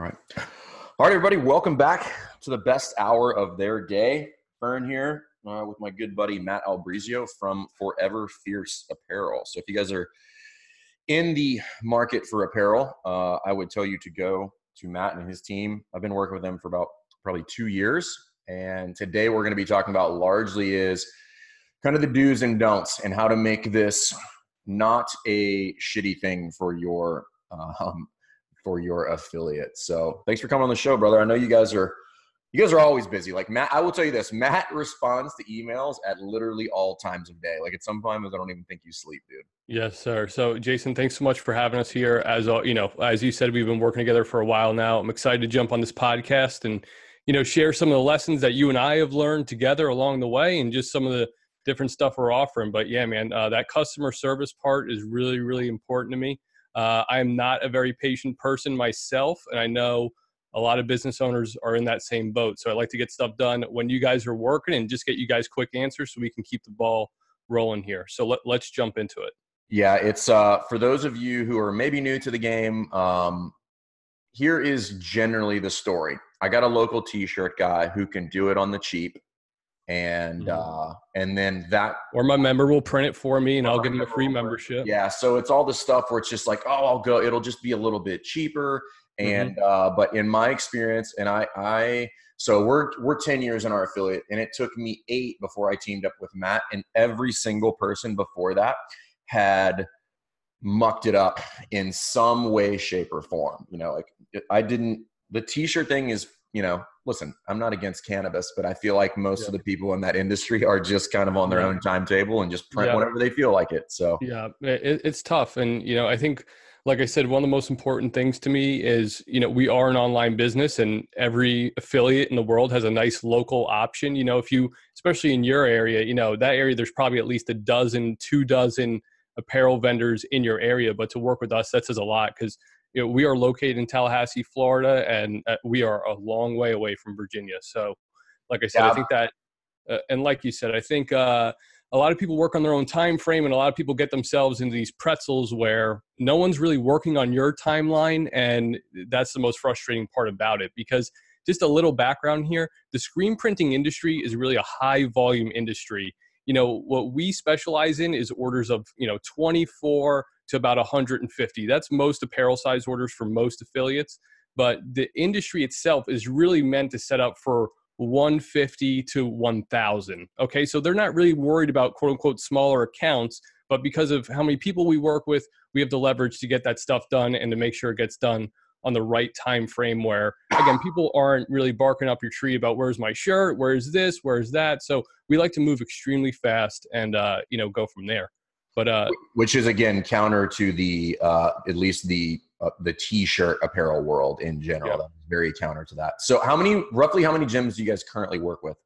right. All right, everybody, welcome back to the best hour of their day. Fern here uh, with my good buddy Matt Albrizio from Forever Fierce Apparel. So if you guys are in the market for apparel, uh, I would tell you to go to Matt and his team. I've been working with them for about probably two years. And today we're going to be talking about largely is kind of the do's and don'ts and how to make this not a shitty thing for your um, for your affiliate. So thanks for coming on the show, brother. I know you guys are you guys are always busy. Like Matt, I will tell you this: Matt responds to emails at literally all times of day. Like at some times, I don't even think you sleep, dude. Yes, sir. So, Jason, thanks so much for having us here. As you know, as you said, we've been working together for a while now. I'm excited to jump on this podcast and you know share some of the lessons that you and I have learned together along the way, and just some of the different stuff we're offering. But yeah, man, uh, that customer service part is really, really important to me. Uh, I'm not a very patient person myself, and I know a lot of business owners are in that same boat. So I like to get stuff done when you guys are working and just get you guys quick answers so we can keep the ball rolling here. So let, let's jump into it. Yeah, it's uh, for those of you who are maybe new to the game. Um, here is generally the story. I got a local T-shirt guy who can do it on the cheap and mm-hmm. uh, and then that or my member will print it for me and I'll give them a free membership. Yeah, so it's all the stuff where it's just like, oh, I'll go. It'll just be a little bit cheaper, mm-hmm. and mm-hmm. uh, but in my experience, and I I so we're we're ten years in our affiliate, and it took me eight before I teamed up with Matt, and every single person before that had mucked it up in some way, shape, or form. You know, like I didn't. The T-shirt thing is you know, listen, I'm not against cannabis, but I feel like most yeah. of the people in that industry are just kind of on their yeah. own timetable and just print yeah. whenever they feel like it. So yeah, it, it's tough, and you know, I think. Like I said, one of the most important things to me is, you know, we are an online business and every affiliate in the world has a nice local option. You know, if you, especially in your area, you know, that area, there's probably at least a dozen, two dozen apparel vendors in your area. But to work with us, that says a lot because you know, we are located in Tallahassee, Florida, and uh, we are a long way away from Virginia. So, like I said, yeah. I think that, uh, and like you said, I think uh, a lot of people work on their own time frame, and a lot of people get themselves into these pretzels where no one's really working on your timeline, and that's the most frustrating part about it. Because just a little background here: the screen printing industry is really a high volume industry. You know, what we specialize in is orders of you know 24 to about 150. That's most apparel size orders for most affiliates. But the industry itself is really meant to set up for 150 to 1000. Okay, so they're not really worried about quote unquote smaller accounts, but because of how many people we work with, we have the leverage to get that stuff done and to make sure it gets done on the right time frame where again people aren't really barking up your tree about where's my shirt where's this where's that so we like to move extremely fast and uh, you know go from there but uh, which is again counter to the uh, at least the uh, the t-shirt apparel world in general. Yeah. very counter to that. So, how many roughly how many gyms do you guys currently work with?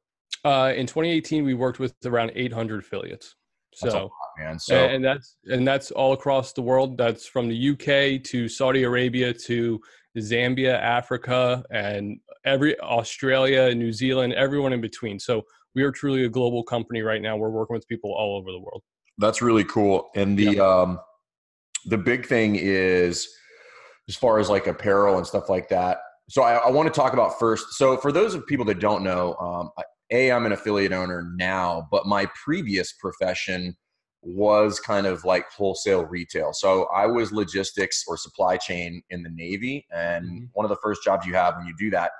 Uh, in 2018, we worked with around 800 affiliates. So, lot, man. So, and that's and that's all across the world. That's from the UK to Saudi Arabia to Zambia, Africa, and every Australia, New Zealand, everyone in between. So we are truly a global company right now. We're working with people all over the world. That's really cool. And the yeah. um, the big thing is as far as like apparel and stuff like that. So I, I want to talk about first. So for those of people that don't know, um, a I'm an affiliate owner now, but my previous profession was kind of like wholesale retail. So I was logistics or supply chain in the Navy, and mm-hmm. one of the first jobs you have when you do that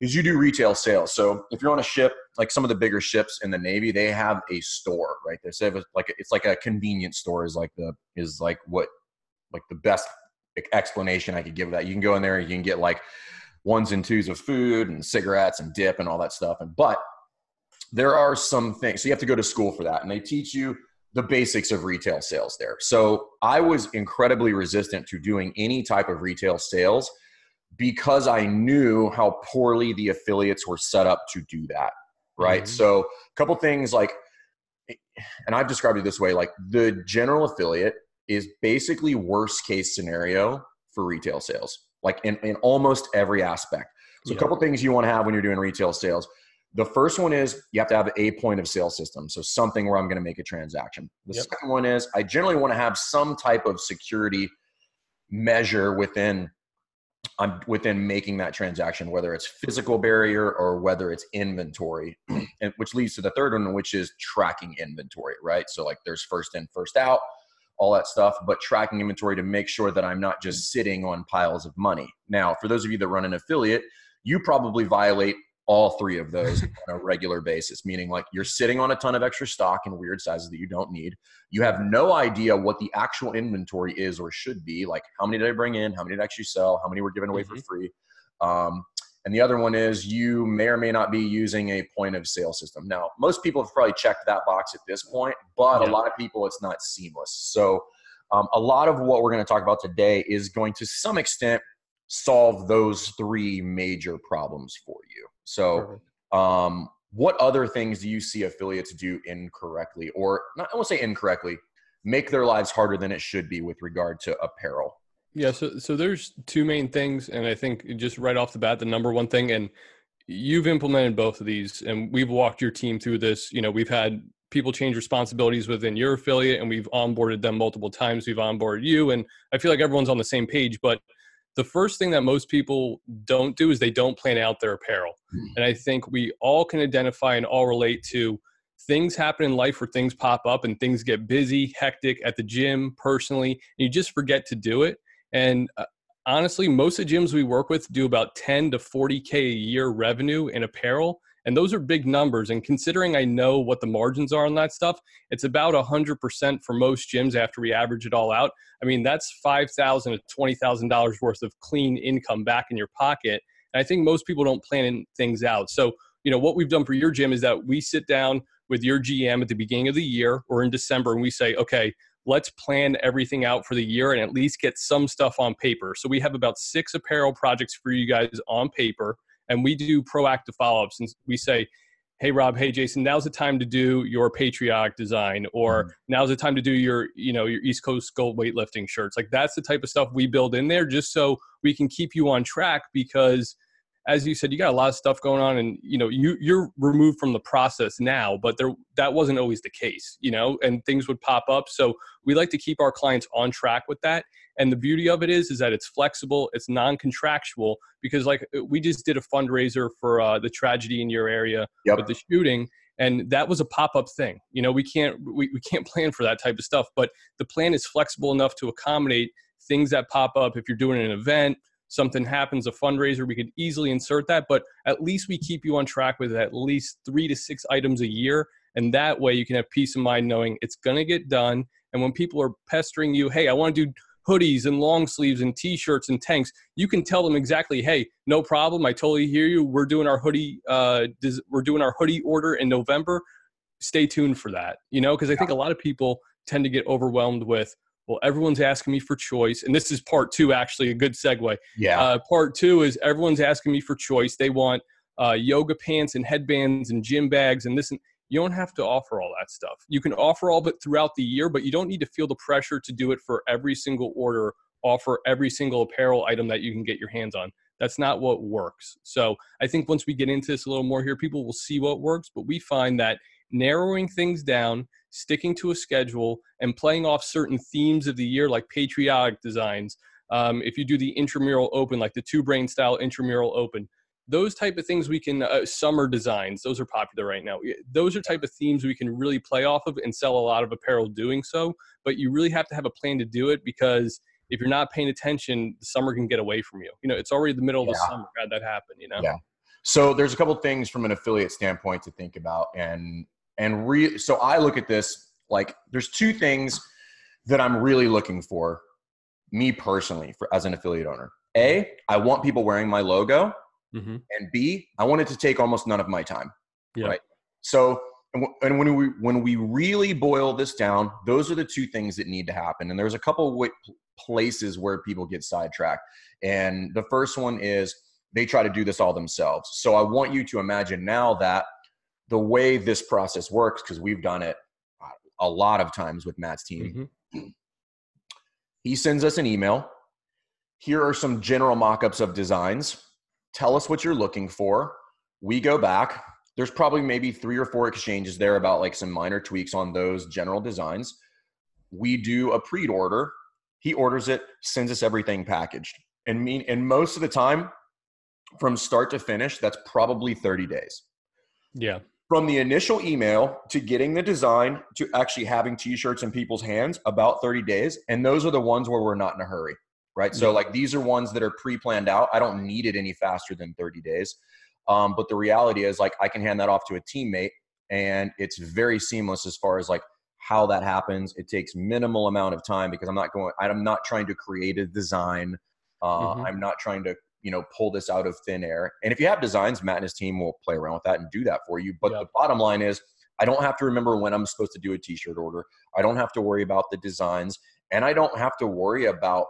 is you do retail sales. So if you're on a ship, like some of the bigger ships in the Navy, they have a store, right? They say like it's like a convenience store is like the is like what like the best explanation I could give that. You can go in there and you can get like ones and twos of food and cigarettes and dip and all that stuff. And but there are some things. So you have to go to school for that, and they teach you the basics of retail sales there. So I was incredibly resistant to doing any type of retail sales because I knew how poorly the affiliates were set up to do that. Right. Mm-hmm. So, a couple things like, and I've described it this way like the general affiliate is basically worst case scenario for retail sales, like in, in almost every aspect. So, yeah. a couple things you want to have when you're doing retail sales. The first one is you have to have a point of sale system. So, something where I'm going to make a transaction. The yep. second one is I generally want to have some type of security measure within I'm within making that transaction, whether it's physical barrier or whether it's inventory, and which leads to the third one, which is tracking inventory, right? So like there's first in, first out, all that stuff, but tracking inventory to make sure that I'm not just sitting on piles of money. Now, for those of you that run an affiliate, you probably violate all three of those on a regular basis, meaning like you're sitting on a ton of extra stock in weird sizes that you don't need. You have no idea what the actual inventory is or should be. Like, how many did I bring in? How many did I actually sell? How many were given away mm-hmm. for free? Um, and the other one is you may or may not be using a point of sale system. Now, most people have probably checked that box at this point, but yeah. a lot of people, it's not seamless. So, um, a lot of what we're going to talk about today is going to some extent solve those three major problems for you. So, um, what other things do you see affiliates do incorrectly, or not? I won't say incorrectly, make their lives harder than it should be with regard to apparel. Yeah, so so there's two main things, and I think just right off the bat, the number one thing, and you've implemented both of these, and we've walked your team through this. You know, we've had people change responsibilities within your affiliate, and we've onboarded them multiple times. We've onboarded you, and I feel like everyone's on the same page. But the first thing that most people don't do is they don't plan out their apparel. Hmm. And I think we all can identify and all relate to things happen in life where things pop up and things get busy, hectic at the gym, personally, and you just forget to do it. And uh, honestly, most of the gyms we work with do about 10 to 40K a year revenue in apparel. And those are big numbers. And considering I know what the margins are on that stuff, it's about 100% for most gyms after we average it all out. I mean, that's 5,000 to $20,000 worth of clean income back in your pocket. And I think most people don't plan things out. So, you know, what we've done for your gym is that we sit down with your GM at the beginning of the year or in December and we say, okay, let's plan everything out for the year and at least get some stuff on paper. So we have about six apparel projects for you guys on paper and we do proactive follow-ups and we say hey rob hey jason now's the time to do your patriotic design or mm-hmm. now's the time to do your you know your east coast gold weightlifting shirts like that's the type of stuff we build in there just so we can keep you on track because as you said you got a lot of stuff going on and you know you you're removed from the process now but there that wasn't always the case you know and things would pop up so we like to keep our clients on track with that and the beauty of it is, is that it's flexible, it's non-contractual. Because like we just did a fundraiser for uh, the tragedy in your area yep. with the shooting, and that was a pop-up thing. You know, we can't we, we can't plan for that type of stuff, but the plan is flexible enough to accommodate things that pop up. If you're doing an event, something happens, a fundraiser, we could easily insert that. But at least we keep you on track with at least three to six items a year. And that way you can have peace of mind knowing it's going to get done. And when people are pestering you, hey, I want to do hoodies and long sleeves and t-shirts and tanks you can tell them exactly hey no problem i totally hear you we're doing our hoodie uh, we're doing our hoodie order in november stay tuned for that you know because i think a lot of people tend to get overwhelmed with well everyone's asking me for choice and this is part two actually a good segue yeah uh, part two is everyone's asking me for choice they want uh, yoga pants and headbands and gym bags and this and you don't have to offer all that stuff. You can offer all of it throughout the year, but you don't need to feel the pressure to do it for every single order, offer every single apparel item that you can get your hands on. That's not what works. So I think once we get into this a little more here, people will see what works, but we find that narrowing things down, sticking to a schedule, and playing off certain themes of the year, like patriotic designs. Um, if you do the intramural open, like the two brain style intramural open, those type of things we can uh, summer designs those are popular right now those are type of themes we can really play off of and sell a lot of apparel doing so but you really have to have a plan to do it because if you're not paying attention the summer can get away from you you know it's already the middle yeah. of the summer had that happen you know yeah so there's a couple things from an affiliate standpoint to think about and and re- so i look at this like there's two things that i'm really looking for me personally for as an affiliate owner a i want people wearing my logo mm-hmm. and B, I wanted to take almost none of my time. Yeah. Right. So, and when we when we really boil this down, those are the two things that need to happen. And there's a couple of places where people get sidetracked. And the first one is they try to do this all themselves. So I want you to imagine now that the way this process works, because we've done it a lot of times with Matt's team. Mm-hmm. He sends us an email. Here are some general mock-ups of designs tell us what you're looking for. We go back. There's probably maybe three or four exchanges there about like some minor tweaks on those general designs. We do a pre order. He orders it, sends us everything packaged. and mean and most of the time from start to finish that's probably 30 days yeah from the initial email to getting the design to actually having t-shirts in people's hands about 30 days and those are the ones where we're not in a hurry right? So like these are ones that are pre-planned out. I don't need it any faster than 30 days. Um, but the reality is like i can hand that off to a teammate and it's very seamless as far as like how that happens. It takes minimal amount of time because i'm not going i'm not trying to create a design. Uh, mm-hmm. i'm not trying to you know pull this out of thin air. And if you have designs matt and his team will play around with that and do that for you. But yep. the bottom line is i don't have to remember when i'm supposed to do a t-shirt order. I don't have to worry about the designs and i don't have to worry about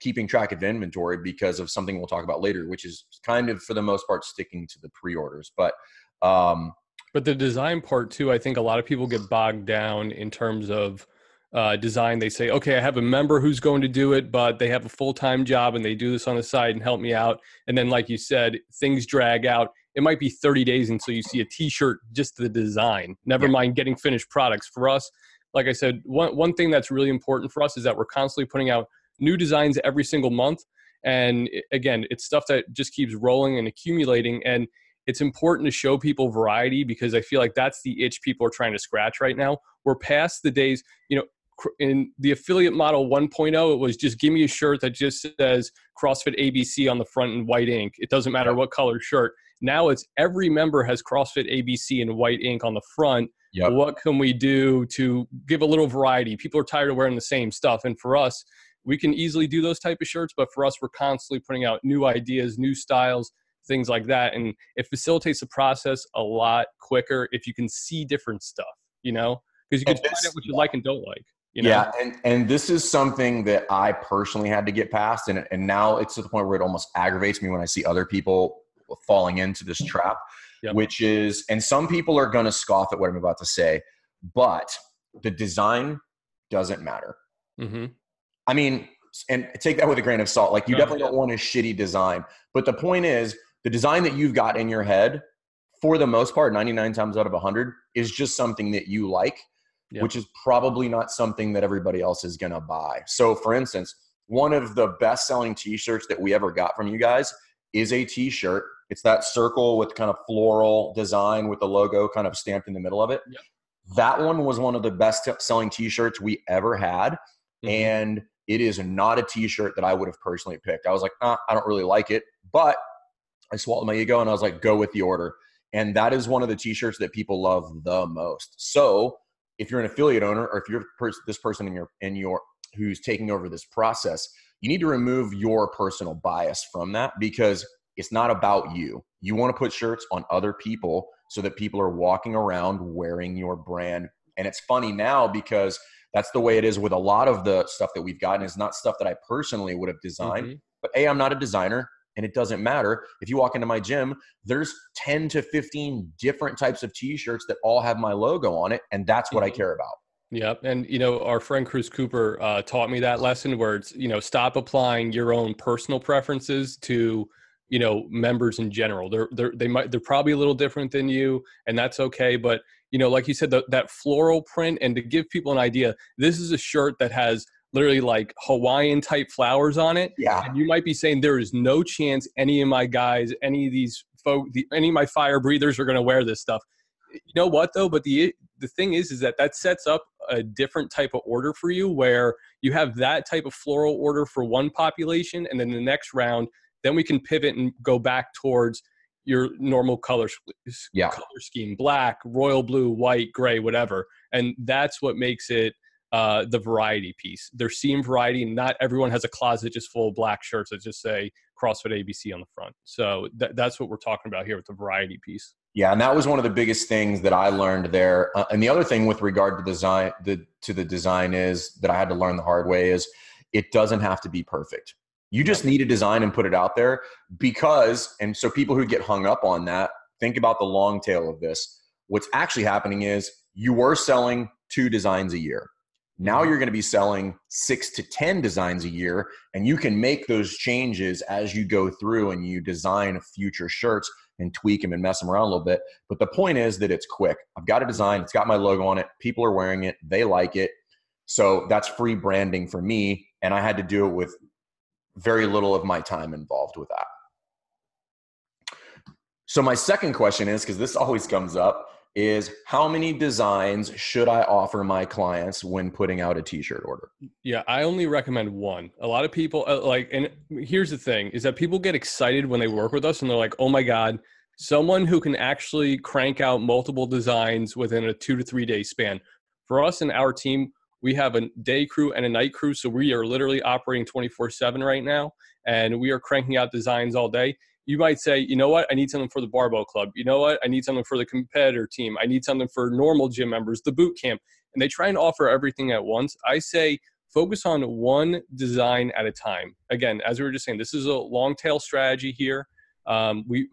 keeping track of inventory because of something we'll talk about later which is kind of for the most part sticking to the pre-orders. But um but the design part too i think a lot of people get bogged down in terms of uh, design they say okay i have a member who's going to do it but they have a full-time job and they do this on the side and help me out. And then like you said things drag out. It might be 30 days until you see a t-shirt just the design. Never yeah. mind getting finished products. For us like i said one, one thing that's really important for us is that we're constantly putting out new designs every single month. And again it's stuff that just keeps rolling and accumulating. And it's important to show people variety because i feel like that's the itch people are trying to scratch right now. We're past the days you know in the affiliate model 1.0 it was just give me a shirt that just says crossfit abc on the front in white ink. It doesn't matter what color shirt. Now it's every member has crossfit abc in white ink on the front. Yep. what can we do to give a little variety? People are tired of wearing the same stuff. And for us we can easily do those type of shirts but for us we're constantly putting out new ideas new styles things like that and it facilitates the process a lot quicker if you can see different stuff you know? Because you oh, can find out what you like and don't like you know? Yeah, and and this is something that I personally had to get past, and and now it's to the point where it almost aggravates me when I see other people falling into this trap, yep. which is, and some people are going to scoff at what I'm about to say, but the design doesn't matter. Mm-hmm. I mean, and take that with a grain of salt. Like you definitely don't want a shitty design, but the point is, the design that you've got in your head, for the most part, 99 times out of 100, is just something that you like which is probably not something that everybody else is going to buy. So, for instance, one of the best selling t shirts that we ever got from you guys is a t shirt. It's that circle with kind of floral design with the logo kind of stamped in the middle of it. That one was one of the best selling t shirts we ever had. Mm-hmm. And it is not a t shirt that I would have personally picked. I was like, ah, I don't really like it. But I swallowed my ego and I was like, go with the order. And that is one of the t shirts that people love the most. So if you're an affiliate owner or if you're this person in your in your who's taking over this process you need to remove your personal bias from that because it's not about you. You want to put shirts on other people so that people are walking around wearing your brand. And it's funny now because that's the way it is with a lot of the stuff that we've gotten. Is not stuff that i personally would have designed mm-hmm. but a i'm not a designer and it doesn't matter if you walk into my gym there's 10 to 15 different types of t-shirts that all have my logo on it and that's what mm-hmm. i care about Yep. And, you know, our friend Chris Cooper uh, taught me that lesson where it's, you know, stop applying your own personal preferences to, you know, members in general. They're, they're, they might, they're probably a little different than you and that's okay. But, you know, like you said, the, that floral print and to give people an idea, this is a shirt that has literally like Hawaiian type flowers on it. Yeah. And you might be saying there is no chance any of my guys, any of these folk, the, any of my fire breathers are going to wear this stuff. You know what though? But the the thing is, is that that sets up a different type of order for you, where you have that type of floral order for one population, and then the next round, then we can pivot and go back towards your normal color yeah. color scheme black royal blue white gray whatever and that's what makes it uh, the variety piece. They're seeing variety. Not everyone has a closet just full of black shirts that just say CrossFit ABC on the front. So th- that's what we're talking about here with the variety piece. Yeah, and that was one of the biggest things that I learned there. Uh, and the other thing with regard to design, the, to the design is that I had to learn the hard way is it doesn't have to be perfect. You just need a design and put it out there because, and so people who get hung up on that, think about the long tail of this. What's actually happening is you were selling two designs a year now you're going to be selling six to 10 designs a year, and you can make those changes as you go through and you design future shirts and tweak them and mess them around a little bit. But the point is that it's quick. I've got a design, it's got my logo on it, people are wearing it, they like it. So that's free branding for me. And I had to do it with very little of my time involved with that. So my second question is because this always comes up is how many designs should I offer my clients when putting out a t-shirt order? Yeah, I only recommend one. A lot of people uh, like and here's the thing is that people get excited when they work with us and they're like, "Oh my god, someone who can actually crank out multiple designs within a 2 to 3 day span." For us and our team, we have a day crew and a night crew, so we are literally operating 24/7 right now and we are cranking out designs all day you might say, you know what, I need something for the barbell club. You know what, I need something for the competitor team. I need something for normal gym members, the boot camp. And they try and offer everything at once. I say focus on one design at a time. Again, as we were just saying, this is a long tail strategy here. Um, we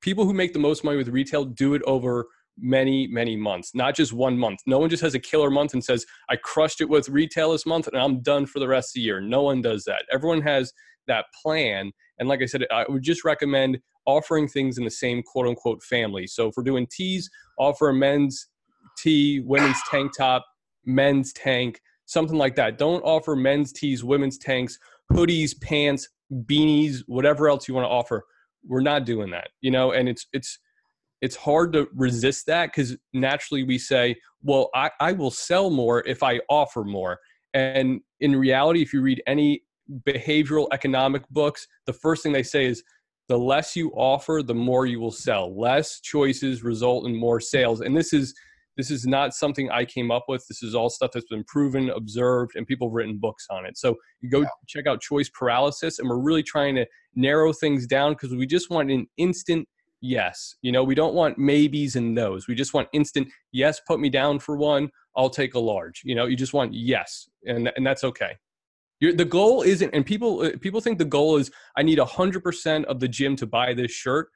people who make the most money with retail do it over many many months not just one month no one just has a killer month and says i crushed it with retail this month and i'm done for the rest of the year no one does that everyone has that plan and like I said, I would just recommend offering things in the same quote unquote family. So if we're doing tees, offer a men's tee, women's tank top, men's tank, something like that. Don't offer men's tees, women's tanks, hoodies, pants, beanies, whatever else you want to offer. We're not doing that, you know, and it's it's it's hard to resist that because naturally we say, well, I, I will sell more if I offer more. And in reality, if you read any behavioral economic books, the first thing they say is the less you offer, the more you will sell. Less choices result in more sales. And this is this is not something I came up with. This is all stuff that's been proven, observed, and people have written books on it. So you go yeah. check out choice paralysis, and we're really trying to narrow things down because we just want an instant yes. You know, we don't want maybes and no's. We just want instant yes. Put me down for one. I'll take a large. You know, you just want yes, and and that's okay. You're, the goal isn't, and people uh, people think the goal is I need hundred percent of the gym to buy this shirt.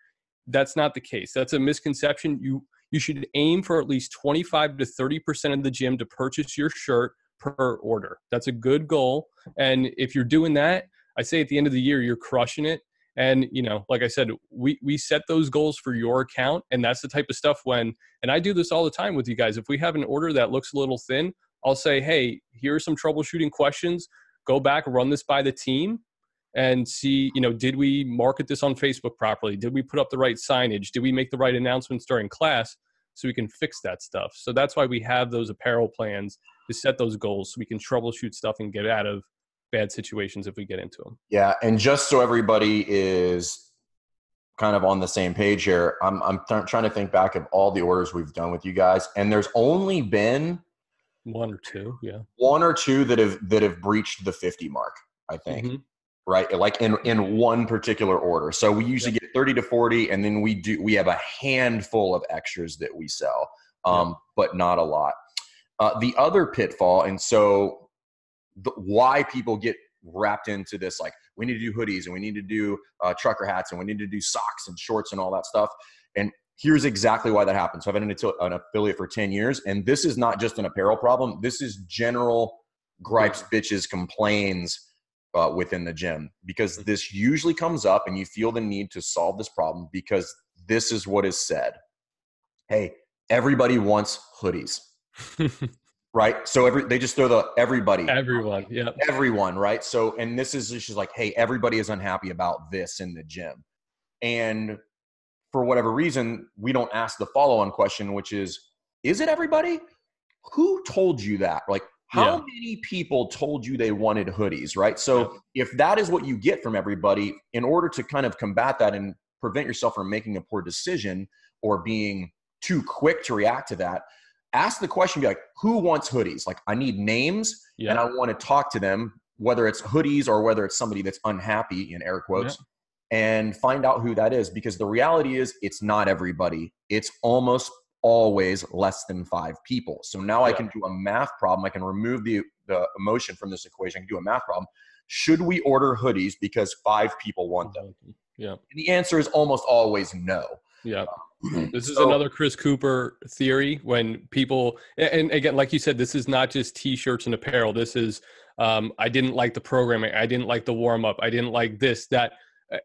That's not the case. That's a misconception. You you should aim for at least twenty five to thirty percent of the gym to purchase your shirt per order. That's a good goal. And if you're doing that, I say at the end of the year you're crushing it. And you know, like I said, we we set those goals for your account, and that's the type of stuff when. And I do this all the time with you guys. If we have an order that looks a little thin, I'll say, hey, here are some troubleshooting questions go back, run this by the team, and see, you know, did we market this on Facebook properly? Did we put up the right signage? Did we make the right announcements during class? So we can fix that stuff. So that's why we have those apparel plans to set those goals so we can troubleshoot stuff and get out of bad situations if we get into them. Yeah, and just so everybody is kind of on the same page here, I'm I'm th- trying to think back of all the orders we've done with you guys, and there's only been one or two, yeah. One or two that have that have breached the 50 mark, I think. Mm-hmm. Right? Like in in one particular order. So we usually get 30 to 40 and then we do we have a handful of extras that we sell. Um, yeah. but not a lot. Uh, the other pitfall and so the, why people get wrapped into this like we need to do hoodies and we need to do uh, trucker hats and we need to do socks and shorts and all that stuff and here's exactly why that happens. So I've been an affiliate for 10 years, and this is not just an apparel problem. This is general gripes, bitches, complains uh, within the gym because mm-hmm. this usually comes up and you feel the need to solve this problem because this is what is said. Hey, everybody wants hoodies. right? So every they just throw the everybody, everyone, yeah, everyone, right? So and this is just like, hey, everybody is unhappy about this in the gym, and for whatever reason, we don't ask the follow on question, which is, is it everybody? Who told you that? Like, how yeah. many people told you they wanted hoodies, right? So, yeah. if that is what you get from everybody, in order to kind of combat that and prevent yourself from making a poor decision or being too quick to react to that, ask the question be like, who wants hoodies? Like, I need names yeah. and I want to talk to them, whether it's hoodies or whether it's somebody that's unhappy, in air quotes and find out who that is because the reality is it's not everybody. It's almost always less than five people. So now yeah. I can do a math problem. I can remove the, the emotion from this equation. I can do a math problem. Should we order hoodies because five people want them? Yeah. And the answer is almost always no. Yeah. This is so, another Chris Cooper theory when people, and again, like you said, this is not just t shirts and apparel. This is, um, I didn't like the programming. I didn't like the warm up. I didn't like this, that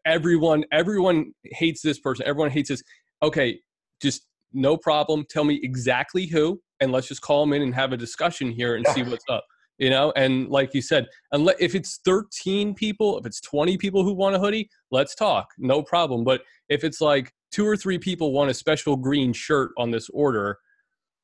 everyone everyone hates this person. Everyone hates this. Okay just no problem. Tell me exactly who and let's just call them in and have a discussion here and see what's up you know? And like you said unless if it's 13 people if it's 20 people who want a hoodie let's talk. No problem. But if it's like two or three people want a special green shirt on this order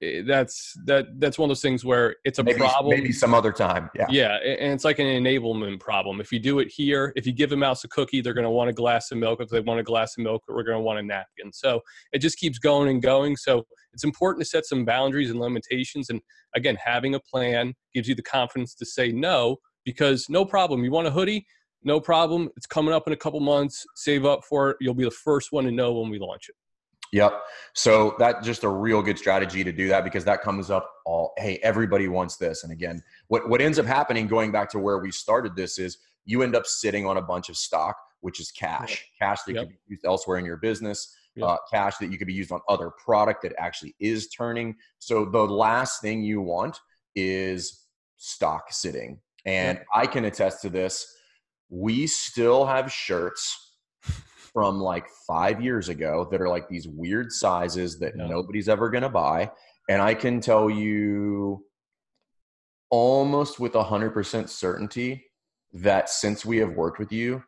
Eh, that's that that's one of those things where it's a maybe, problem. maybe some other time yeah. Yeah and it's like an enablement problem. If you do it here if you give a mouse a cookie they're going to want a glass of milk. If they want a glass of milk we're going to want a napkin. So it just keeps going and going. So it's important to set some boundaries and limitations. And again having a plan gives you the confidence to say no because no problem. You want a hoodie? No problem. It's coming up in a couple months. Save up for it. You'll be the first one to know when we launch it Yep. So that's just a real good strategy to do that because that comes up all hey, everybody wants this. And again, what, what ends up happening, going back to where we started this, is you end up sitting on a bunch of stock, which is cash, cash that yep. can be used elsewhere in your business, yep. uh, cash that you could be used on other product that actually is turning. So the last thing you want is stock sitting. And. I can attest to this. We still have shirts from like five years ago that are like these weird sizes that yeah. nobody's ever going to buy. And I can tell you almost with 100% certainty that since we have worked with you,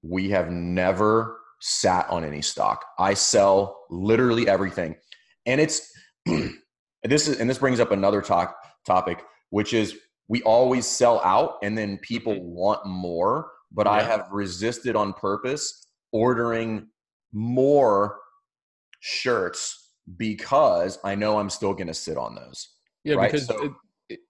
we have never sat on any stock. I sell literally everything. And it's this is and this brings up another talk topic, which is we always sell out and then people mm-hmm. want more, but yeah. I have resisted on purpose ordering more shirts because I know I'm still going to sit on those. Yeah, right? because so,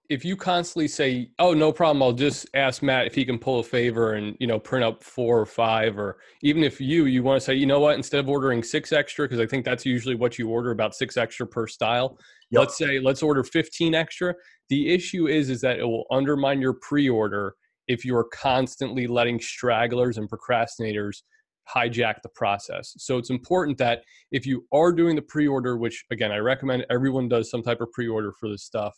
if you constantly say, "Oh, no problem," I'll just ask Matt if he can pull a favor and you know print up four or five, or even if you you want to say, you know what, instead of ordering six extra, because I think that's usually what you order about six extra per style. Yep. Let's say let's order fifteen extra. The issue is is that it will undermine your pre-order if you're constantly letting stragglers and procrastinators hijack the process. So it's important that if you are doing the pre-order, which again I recommend everyone does some type of pre-order for this stuff,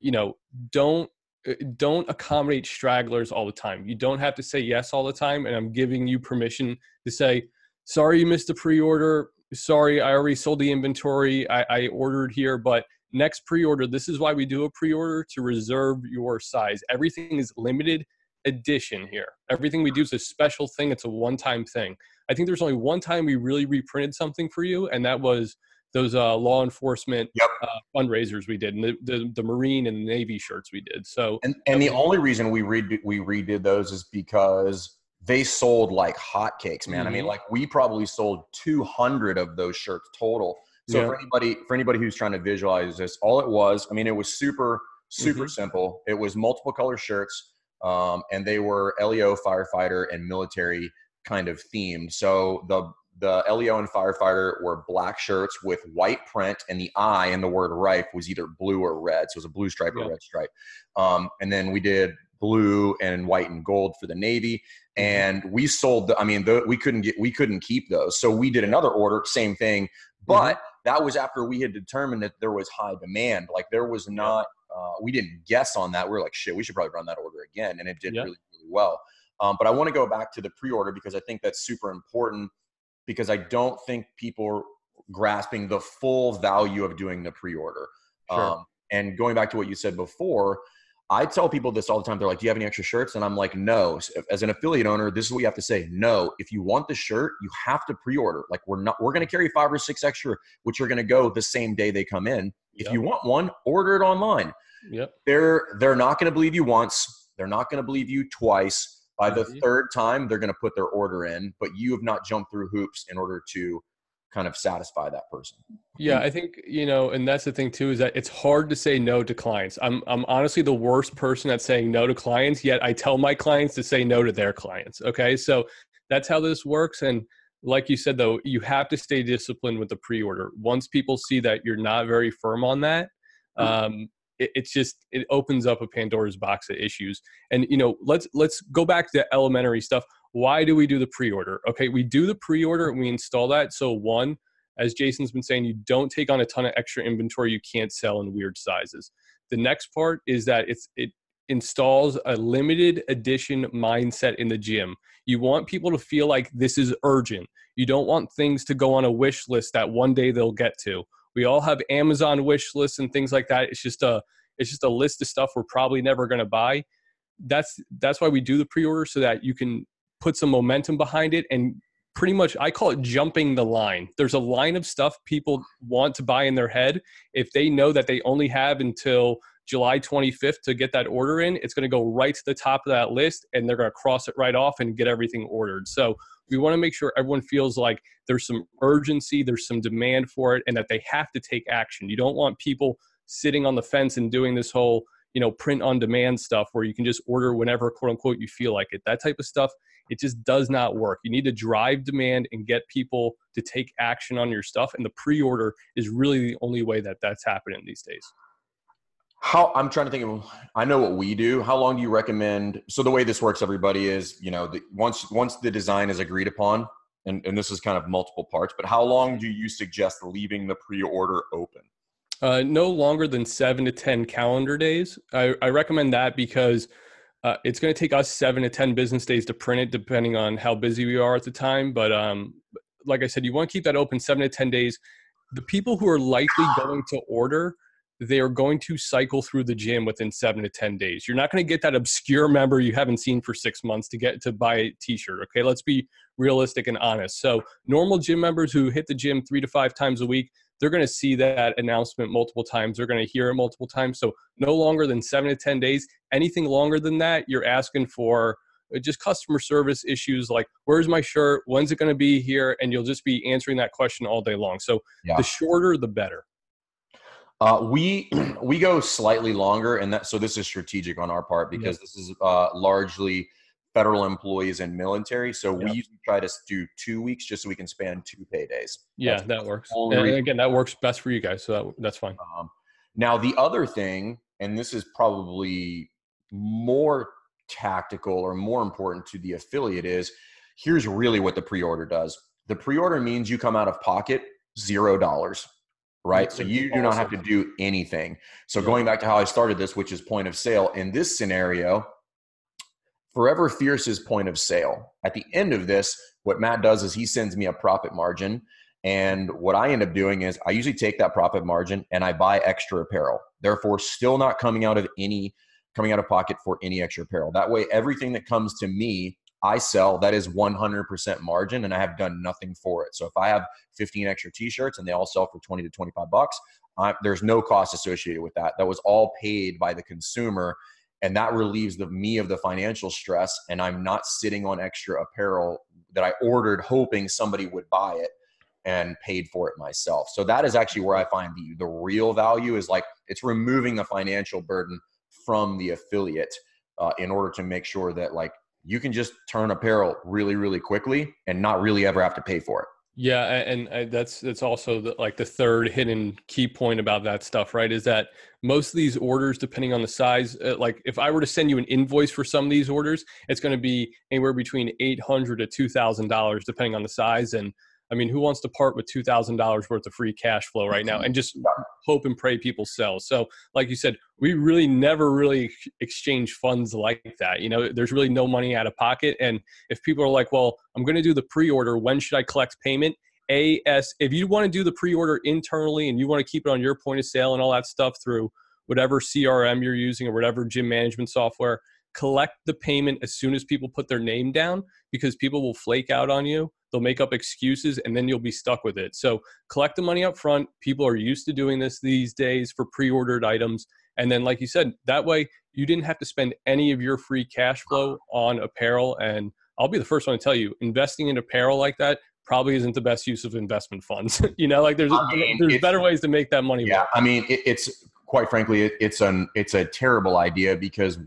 you know, don't uh, don't accommodate stragglers all the time. You don't have to say yes all the time and I'm giving you permission to say sorry you missed the pre-order, sorry I already sold the inventory, I, I ordered here, but next pre-order this is why we do a pre-order to reserve your size everything is limited edition here. Everything we do is a special thing. It's a one-time thing. I think there's only one time we really reprinted something for you, and that was those uh, law enforcement yep. uh, fundraisers we did, and the, the, the Marine and Navy shirts we did. So, and and the only reason we read we redid those is because they sold like hotcakes, man. Mm-hmm. I mean, mm-hmm. like we probably sold 200 of those shirts total. So yeah. for anybody for anybody who's trying to visualize this, all it was, I mean, it was super super mm-hmm. simple. It was multiple color shirts um, and they were LEO firefighter and military kind of themed. So the the LEO and firefighter were black shirts with white print, and the I in the word "rife" was either blue or red. So it was a blue stripe yeah. or red stripe. Um, and then we did blue and white and gold for the Navy, mm-hmm. and we sold. The, I mean, the, we couldn't get we couldn't keep those, so we did another order, same thing, but. Mm-hmm. That was after we had determined that there was high demand. Like there was not uh, we didn't guess on that. We are like, shit, we should probably run that order again, and it did yep. really, really well. Um, but I want to go back to the pre-order because I think that's super important because I don't think people are grasping the full value of doing the pre-order. Sure. Um, and going back to what you said before, I tell people this all the time. They're like, "Do you have any extra shirts?" And I'm like, "No." As an affiliate owner, this is what you have to say. No. If you want the shirt, you have to pre-order. Like we're not. We're going to carry five or six extra, which are going to go the same day they come in. If yep. you want one, order it online. Yep. They're they're not going to believe you once. They're not going to believe you twice. By the mm-hmm. third time, they're going to put their order in, but you have not jumped through hoops in order to kind of satisfy that person. Yeah, I think you know, and that's the thing too is that it's hard to say no to clients. I'm I'm honestly the worst person at saying no to clients. Yet I tell my clients to say no to their clients. Okay, so that's how this works. And like you said, though, you have to stay disciplined with the pre-order. Once people see that you're not very firm on that, mm-hmm. um, it, it's just it opens up a Pandora's box of issues. And you know, let's let's go back to elementary stuff. Why do we do the pre-order? Okay, we do the pre-order and we install that. So one, as Jason's been saying, you don't take on a ton of extra inventory you can't sell in weird sizes. The next part is that it's it installs a limited edition mindset in the gym. You want people to feel like this is urgent. You don't want things to go on a wish list that one day they'll get to. We all have Amazon wish lists and things like that. It's just a it's just a list of stuff we're probably never going to buy that's that's why we do the pre-order so that you can put some momentum behind it and pretty much I call it jumping the line. There's a line of stuff people want to buy in their head. If they know that they only have until July 25th to get that order in, it's going to go right to the top of that list and they're going to cross it right off and get everything ordered. So we want to make sure everyone feels like there's some urgency, there's some demand for it, and that they have to take action. You don't want people sitting on the fence and doing this whole you know print on demand stuff where you can just order whenever quote unquote you feel like it that type of stuff it just does not work. You need to drive demand and get people to take action on your stuff. And the pre order is really the only way that that's happening these days. How I'm trying to think of, I know what we do. How long do you recommend? So the way this works, everybody is, you know, the, once once the design is agreed upon, and, and this is kind of multiple parts, but how long do you suggest leaving the pre-order open? Uh, no longer than seven to ten calendar days. I, I recommend that because uh, it's going to take us seven to 10 business days to print it, depending on how busy we are at the time. But um, like I said, you want to keep that open seven to 10 days. The people who are likely going to order, they are going to cycle through the gym within seven to 10 days. You're not going to get that obscure member you haven't seen for six months to get to buy a t shirt. Okay, let's be realistic and honest. So, normal gym members who hit the gym three to five times a week, they're going to see that announcement multiple times. They're going to hear it multiple times. So no longer than seven to 10 days. Anything longer than that, you're asking for uh, just customer service issues like, where's my shirt? When's it going to be here? And you'll just be answering that question all day long. So yeah. the shorter, the better. Uh, we we go slightly longer, and that so this is strategic on our part because this is uh, largely federal employees and military. So yep. we usually try to do two weeks just so we can span two paydays. Yeah, that's that works. And again, that works best for you guys. So that, that's fine. Um, now, the other thing, and this is probably more tactical or more important to the affiliate, is here's really what the pre order does. The pre order means you come out of pocket zero dollars right? So you do not have to do anything. So going back to how I started this, which is point of sale, in this scenario, Forever Fierce's point of sale. At the end of this, what Matt does is he sends me a profit margin. And what I end up doing is I usually take that profit margin and I buy extra apparel. Therefore, still not coming out of any coming out of pocket for any extra apparel. That way, everything that comes to me, I sell. That is 100% margin, and I have done nothing for it. So if I have 15 extra T-shirts and they all sell for 20 to 25 bucks, I, there's no cost associated with that. That was all paid by the consumer and that relieves the me of the financial stress and i'm not sitting on extra apparel that i ordered hoping somebody would buy it and paid for it myself. So that is actually where i find the the real value is like it's removing the financial burden from the affiliate uh, in order to make sure that like you can just turn apparel really really quickly and not really ever have to pay for it yeah, and that's that's also the, like the third hidden key point about that stuff, right? Is that most of these orders, depending on the size, uh, like if I were to send you an invoice for some of these orders, it's going to be anywhere between eight hundred to two thousand dollars, depending on the size, and I mean, who wants to part with two thousand dollars worth of free cash flow right now and just hope and pray people sell? So, like you said, we really never really exchange funds like that. You know, there's really no money out of pocket, and if people are like, "Well, I'm going to do the pre-order. When should I collect payment?" AS, if you want to do the pre-order internally and you want to keep it on your point of sale and all that stuff through whatever CRM you're using or whatever gym management software, collect the payment as soon as people put their name down because people will flake out on you they'll make up excuses and then you'll be stuck with it. So collect the money up front people are used to doing this these days for pre-ordered items. And then like you said that way you didn't have to spend any of your free cash flow on apparel. And i'll be the first one to tell you investing in apparel like that probably isn't the best use of investment funds. You know like there's I mean, there's better ways to make that money yeah work. i mean it, it's quite frankly it, it's an it's a terrible idea because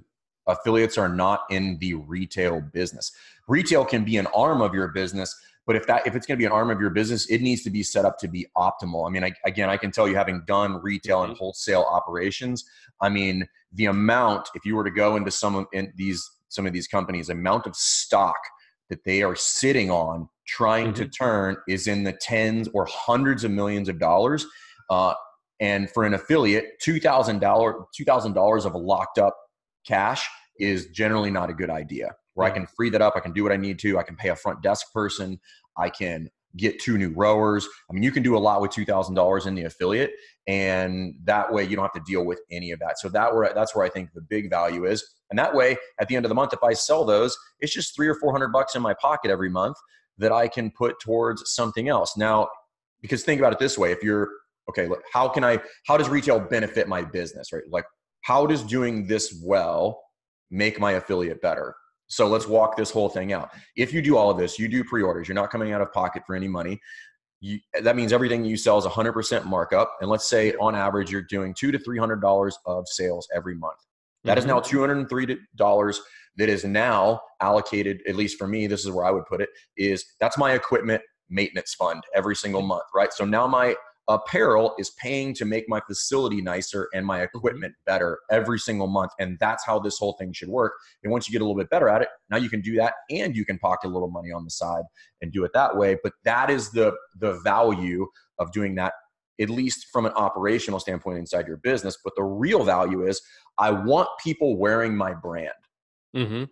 affiliates are not in the retail business. Retail can be an arm of your business but if that if it's going to be an arm of your business, it needs to be set up to be optimal. I mean, I, again, I can tell you, having done retail and mm-hmm. wholesale operations, I mean, the amount if you were to go into some of in these some of these companies, amount of stock that they are sitting on trying mm-hmm. to turn is in the tens or hundreds of millions of dollars. Uh, and for an affiliate, two thousand dollar two thousand dollars of locked up cash is generally not a good idea where I can free that up. I can do what I need to. I can pay a front desk person. I can get two new rowers. I mean, you can do a lot with two thousand dollars in the affiliate, and that way you don't have to deal with any of that. So that where that's where I think the big value is, and that way at the end of the month, if I sell those, it's just three or four hundred bucks in my pocket every month that I can put towards something else. Now, because think about it this way: if you're okay, look, how can I? How does retail benefit my business? Right? Like, how does doing this well make my affiliate better? So let's walk this whole thing out. If you do all of this, you do pre-orders. You're not coming out of pocket for any money. You, that means everything you sell is 100% markup. And let's say on average you're doing two to three hundred dollars of sales every month. That is now mm-hmm. two hundred and three dollars that is now allocated. At least for me, this is where I would put it. Is that's my equipment maintenance fund every single month, right? So now my apparel is paying to make my facility nicer and my mm-hmm. equipment better every single month and that's how this whole thing should work and once you get a little bit better at it now you can do that and you can pocket a little money on the side and do it that way but that is the the value of doing that at least from an operational standpoint inside your business but the real value is i want people wearing my brand mm-hmm.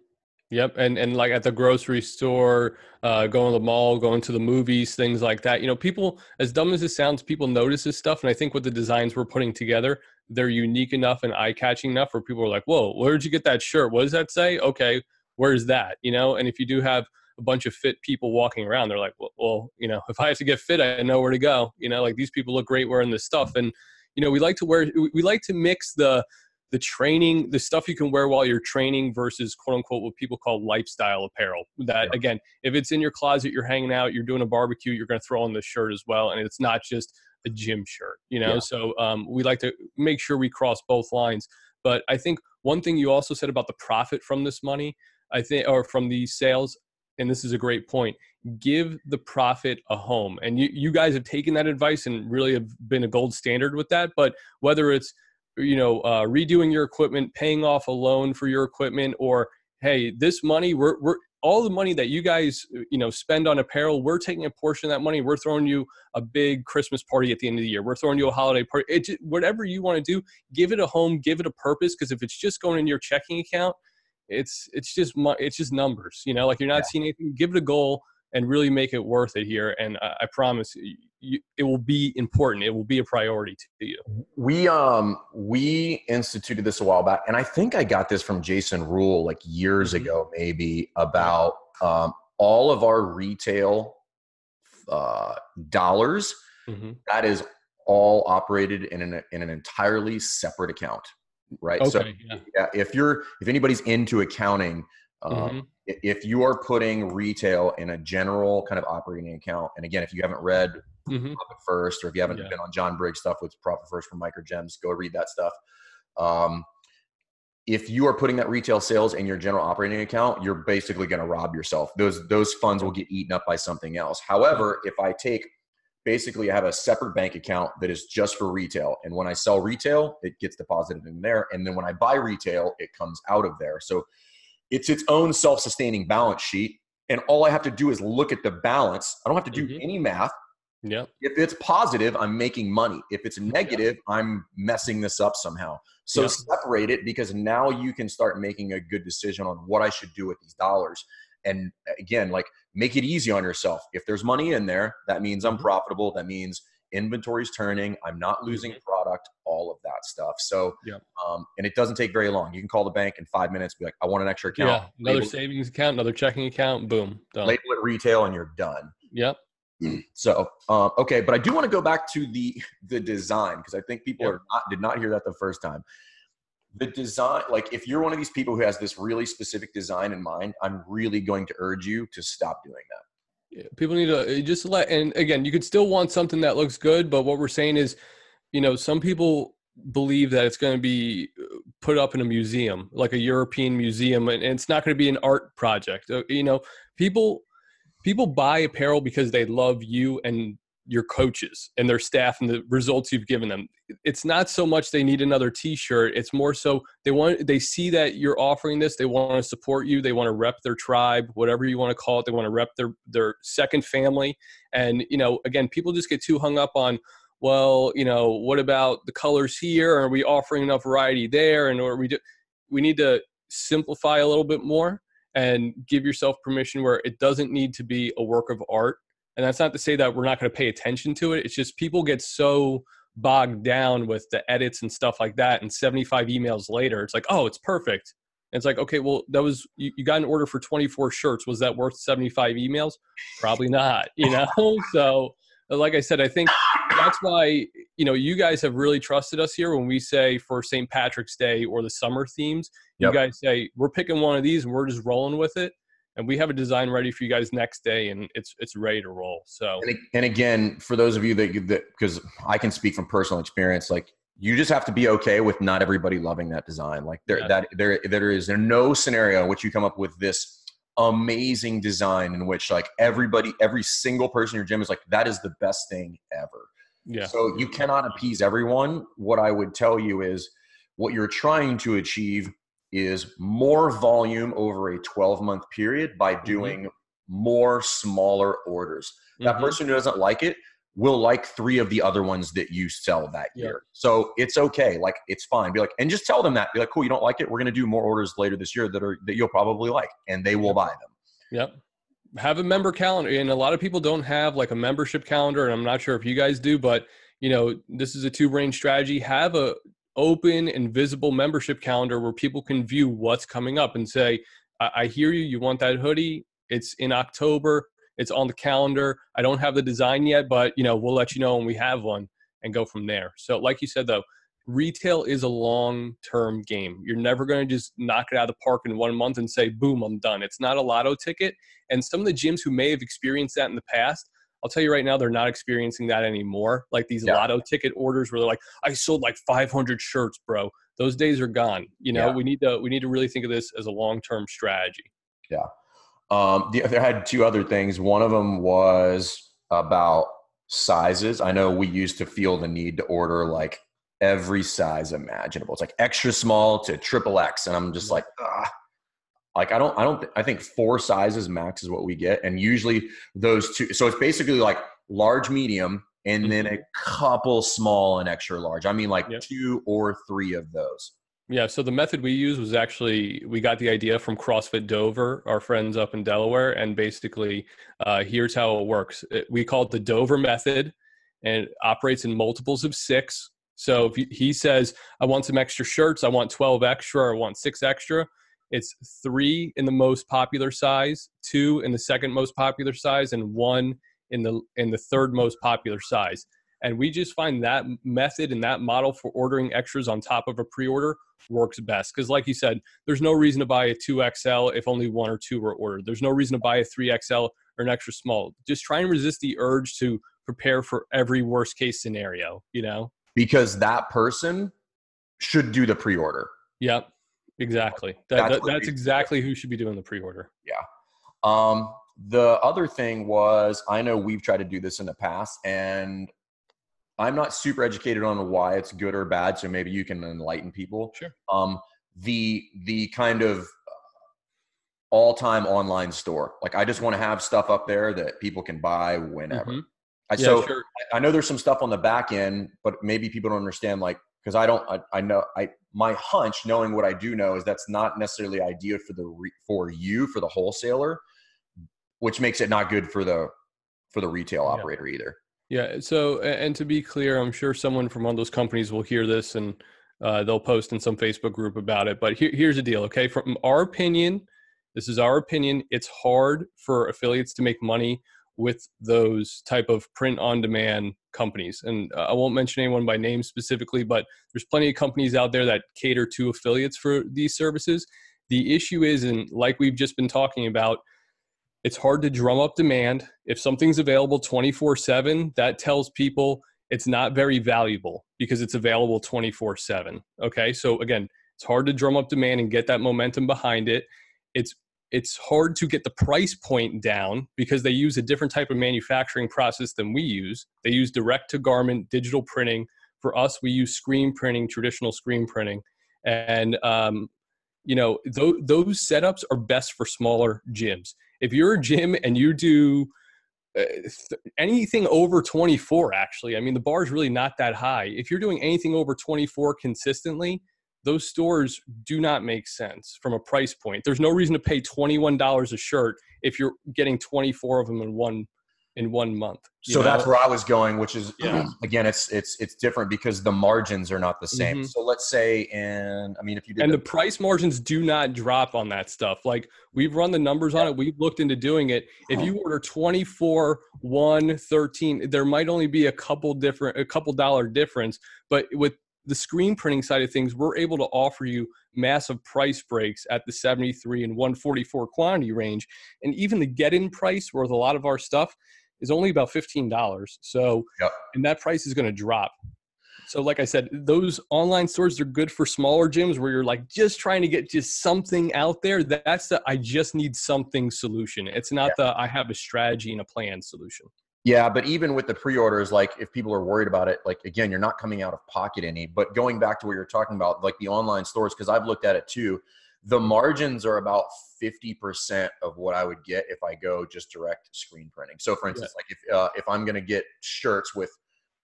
Yep, and and like at the grocery store, uh, going to the mall, going to the movies, things like that. You know, people, as dumb as it sounds, people notice this stuff, and I think with the designs we're putting together, they're unique enough and eye catching enough where people are like, "Whoa, where'd you get that shirt? What does that say?" Okay, where's that? You know, and if you do have a bunch of fit people walking around, they're like, "Well, well you know, if I have to get fit, I know where to go." You know, like these people look great wearing this stuff, and you know, we like to wear, we like to mix the the training, the stuff you can wear while you're training versus quote unquote what people call lifestyle apparel. That yeah. again, if it's in your closet, you're hanging out, you're doing a barbecue, you're going to throw on the shirt as well, and it's not just a gym shirt, you know. Yeah. So um, we like to make sure we cross both lines. But I think one thing you also said about the profit from this money, I think, or from these sales, and this is a great point. Give the profit a home, and you you guys have taken that advice and really have been a gold standard with that. But whether it's you know uh, redoing your equipment paying off a loan for your equipment or hey this money we're, we're all the money that you guys you know spend on apparel we're taking a portion of that money we're throwing you a big christmas party at the end of the year we're throwing you a holiday party it, whatever you want to do give it a home give it a purpose because if it's just going in your checking account it's it's just it's just numbers you know like you're not yeah. seeing anything give it a goal and really make it worth it here and i, I promise you, it will be important. It will be a priority to you. We um we instituted this a while back, and I think I got this from Jason Rule like years mm-hmm. ago, maybe about um, all of our retail uh, dollars. Mm-hmm. That is all operated in an in an entirely separate account, right? Okay, so yeah. if you're if anybody's into accounting, um, mm-hmm. if you are putting retail in a general kind of operating account, and again, if you haven't read mm-hmm. Profit First, or if you haven't yeah. been on John Briggs stuff with Profit First from Microgyms, go read that stuff. Um, if you are putting that retail sales in your general operating account, you're basically going to rob yourself. Those those funds will get eaten up by something else. However, if I take basically I have a separate bank account that is just for retail, and when I sell retail, it gets deposited in there, and then when I buy retail, it comes out of there. So it's its own self-sustaining balance sheet, and all I have to do is look at the balance. I don't have to do mm-hmm. any math. Yeah. If it's positive, I'm making money. If it's negative, yep. I'm messing this up somehow. So yep. separate it because now you can start making a good decision on what I should do with these dollars. And again, like make it easy on yourself. If there's money in there, that means I'm mm-hmm. profitable. That means inventory's turning. I'm not losing mm-hmm. product. All of that stuff. So, yep. um, and it doesn't take very long. You can call the bank in five minutes. Be like, I want an extra account. Yeah, another label savings account, another checking account. Boom, done. Label it retail, and you're done. Yep. So um, okay, but I do want to go back to the the design because I think people yep. are not did not hear that the first time. The design, like if you're one of these people who has this really specific design in mind, I'm really going to urge you to stop doing that. Yeah, people need to uh, just let and again, you could still want something that looks good, but what we're saying is, you know, some people believe that it's going to be uh, put up in a museum, like a European museum, and, and it's not going to be an art project. Uh, you know, people people buy apparel because they love you and your coaches and their staff and the results you've given them. It's not so much they need another t-shirt, it's more so they want they see that you're offering this, they want to support you, they want to rep their tribe, whatever you want to call it, they want to rep their their second family. And you know, again, people just get too hung up on well, you know, what about the colors here? Are we offering enough variety there? And or we do we need to simplify a little bit more and give yourself permission where it doesn't need to be a work of art And that's not to say that we're not going to pay attention to it. It's just people get so bogged down with the edits and stuff like that. And 75 emails later, it's like, oh, it's perfect. And it's like, okay, well, that was you, you got an order for 24 shirts. Was that worth 75 emails? Probably not, you know? so like I said, I think that's why, you know, you guys have really trusted us here when we say for St. Patrick's Day or the summer themes, you guys say, we're picking one of these and we're just rolling with it and we have a design ready for you guys next day and it's it's ready to roll so. And, and again for those of you that because i can speak from personal experience like you just have to be okay with not everybody loving that design. Like there yeah. that there there is no scenario in which you come up with this amazing design in which like everybody every single person in your gym is like that is the best thing ever. Yeah. So you cannot appease everyone. What i would tell you is what you're trying to achieve is more volume over a 12 month period by mm-hmm. doing mm-hmm. more smaller orders. That mm-hmm. person who doesn't like it will like three of the other ones that you sell that year. So it's okay. Like it's fine. Be like, and just tell them that. Be like, cool, you don't like it. We're gonna do more orders later this year that are that you'll probably like, and they will yep. buy them. Yep. Have a member calendar. And a lot of people don't have like a membership calendar, and I'm not sure if you guys do, but you know, this is a two brain strategy. Have a open and visible membership calendar where people can view what's coming up and say, I, I hear you, you want that hoodie. It's in October. It's on the calendar. I don't have the design yet, but you know, we'll let you know when we have one and go from there. So like you said though, retail is a long-term game. You're never going to just knock it out of the park in one month and say, boom, I'm done. It's not a lotto ticket. And some of the gyms who may have experienced that in the past I'll tell you right now, they're not experiencing that anymore. Like these yeah. lotto ticket orders where they're like, I sold like 500 shirts, bro. Those days are gone. You know, yeah. we need to we need to really think of this as a long term strategy. Yeah. Um, the, there had two other things. One of them was about sizes. I know we used to feel the need to order like every size imaginable. It's like extra small to triple X, and I'm just like, ah, like I don't I don't I think four sizes max is what we get and usually those two so it's basically like large medium and mm-hmm. then a couple small and extra large. I mean like yep. two or three of those. Yeah, so the method we use was actually we got the idea from CrossFit Dover, our friends up in Delaware, and basically uh, here's how it works. It, we call it the Dover method, and it operates in multiples of six. So if he says, "I want some extra shirts, I want twelve extra, or I want six extra," It's three in the most popular size, two in the second most popular size, and one in the in the third most popular size. And we just find that method and that model for ordering extras on top of a pre-order works best. Because, like you said, there's no reason to buy a 2XL if only one or two were ordered. There's no reason to buy a 3XL or an extra small. Just try and resist the urge to prepare for every worst case scenario, you know? Because that person should do the pre order. Yep. Exactly. That, that's, that, that's exactly who should be doing the pre-order. Yeah. Um, the other thing was, I know we've tried to do this in the past, and I'm not super educated on why it's good or bad. So maybe you can enlighten people. Sure. Um, the the kind of all-time online store. Like I just want to have stuff up there that people can buy whenever. Mm-hmm. I, yeah, so sure. I, I know there's some stuff on the back end, but maybe people don't understand like because I don't I, I know I my hunch knowing what I do know is that's not necessarily ideal for the re, for you for the wholesaler which makes it not good for the for the retail operator yeah. either. Yeah. So and to be clear, I'm sure someone from one of those companies will hear this and uh, they'll post in some Facebook group about it. But here, here's the deal. Okay, from our opinion, this is our opinion. It's hard for affiliates to make money with those type of print on demand companies. And uh, i won't mention anyone by name specifically but there's plenty of companies out there that cater to affiliates for these services. The issue is and like we've just been talking about it's hard to drum up demand. If something's available 24/7 that tells people it's not very valuable because it's available 24/7 okay? So again it's hard to drum up demand and get that momentum behind it. It's it's hard to get the price point down because they use a different type of manufacturing process than we use. They use direct to garment digital printing. For us, we use screen printing, traditional screen printing. And, um, you know, th- those setups are best for smaller gyms. If you're a gym and you do uh, th- anything over 24, actually, I mean, the bar is really not that high. If you're doing anything over 24 consistently, those stores do not make sense from a price point. There's no reason to pay $21 a shirt if you're getting 24 of them in one in one month. So know? that's where I was going, which is yeah. again, it's it's it's different because the margins are not the same. Mm-hmm. So let's say, and I mean, if you did and the, the price margins do not drop on that stuff. Like we've run the numbers yeah. on it, we've looked into doing it. If you order twenty four, one, 13, there might only be a couple different, a couple dollar difference, but with the screen printing side of things, we're able to offer you massive price breaks at the 73 and 144 quantity range. And even the get in price with a lot of our stuff is only about $15. So, yep. and that price is going to drop. So, like I said, those online stores are good for smaller gyms where you're like just trying to get just something out there. That's the I just need something solution. It's not yeah. the I have a strategy and a plan solution. Yeah, but even with the pre-orders, like if people are worried about it, like again, you're not coming out of pocket any. But going back to what you're talking about, like the online stores, because I've looked at it too, the margins are about 50% of what I would get if I go just direct screen printing. So for instance, yeah. like if uh, if I'm gonna get shirts with,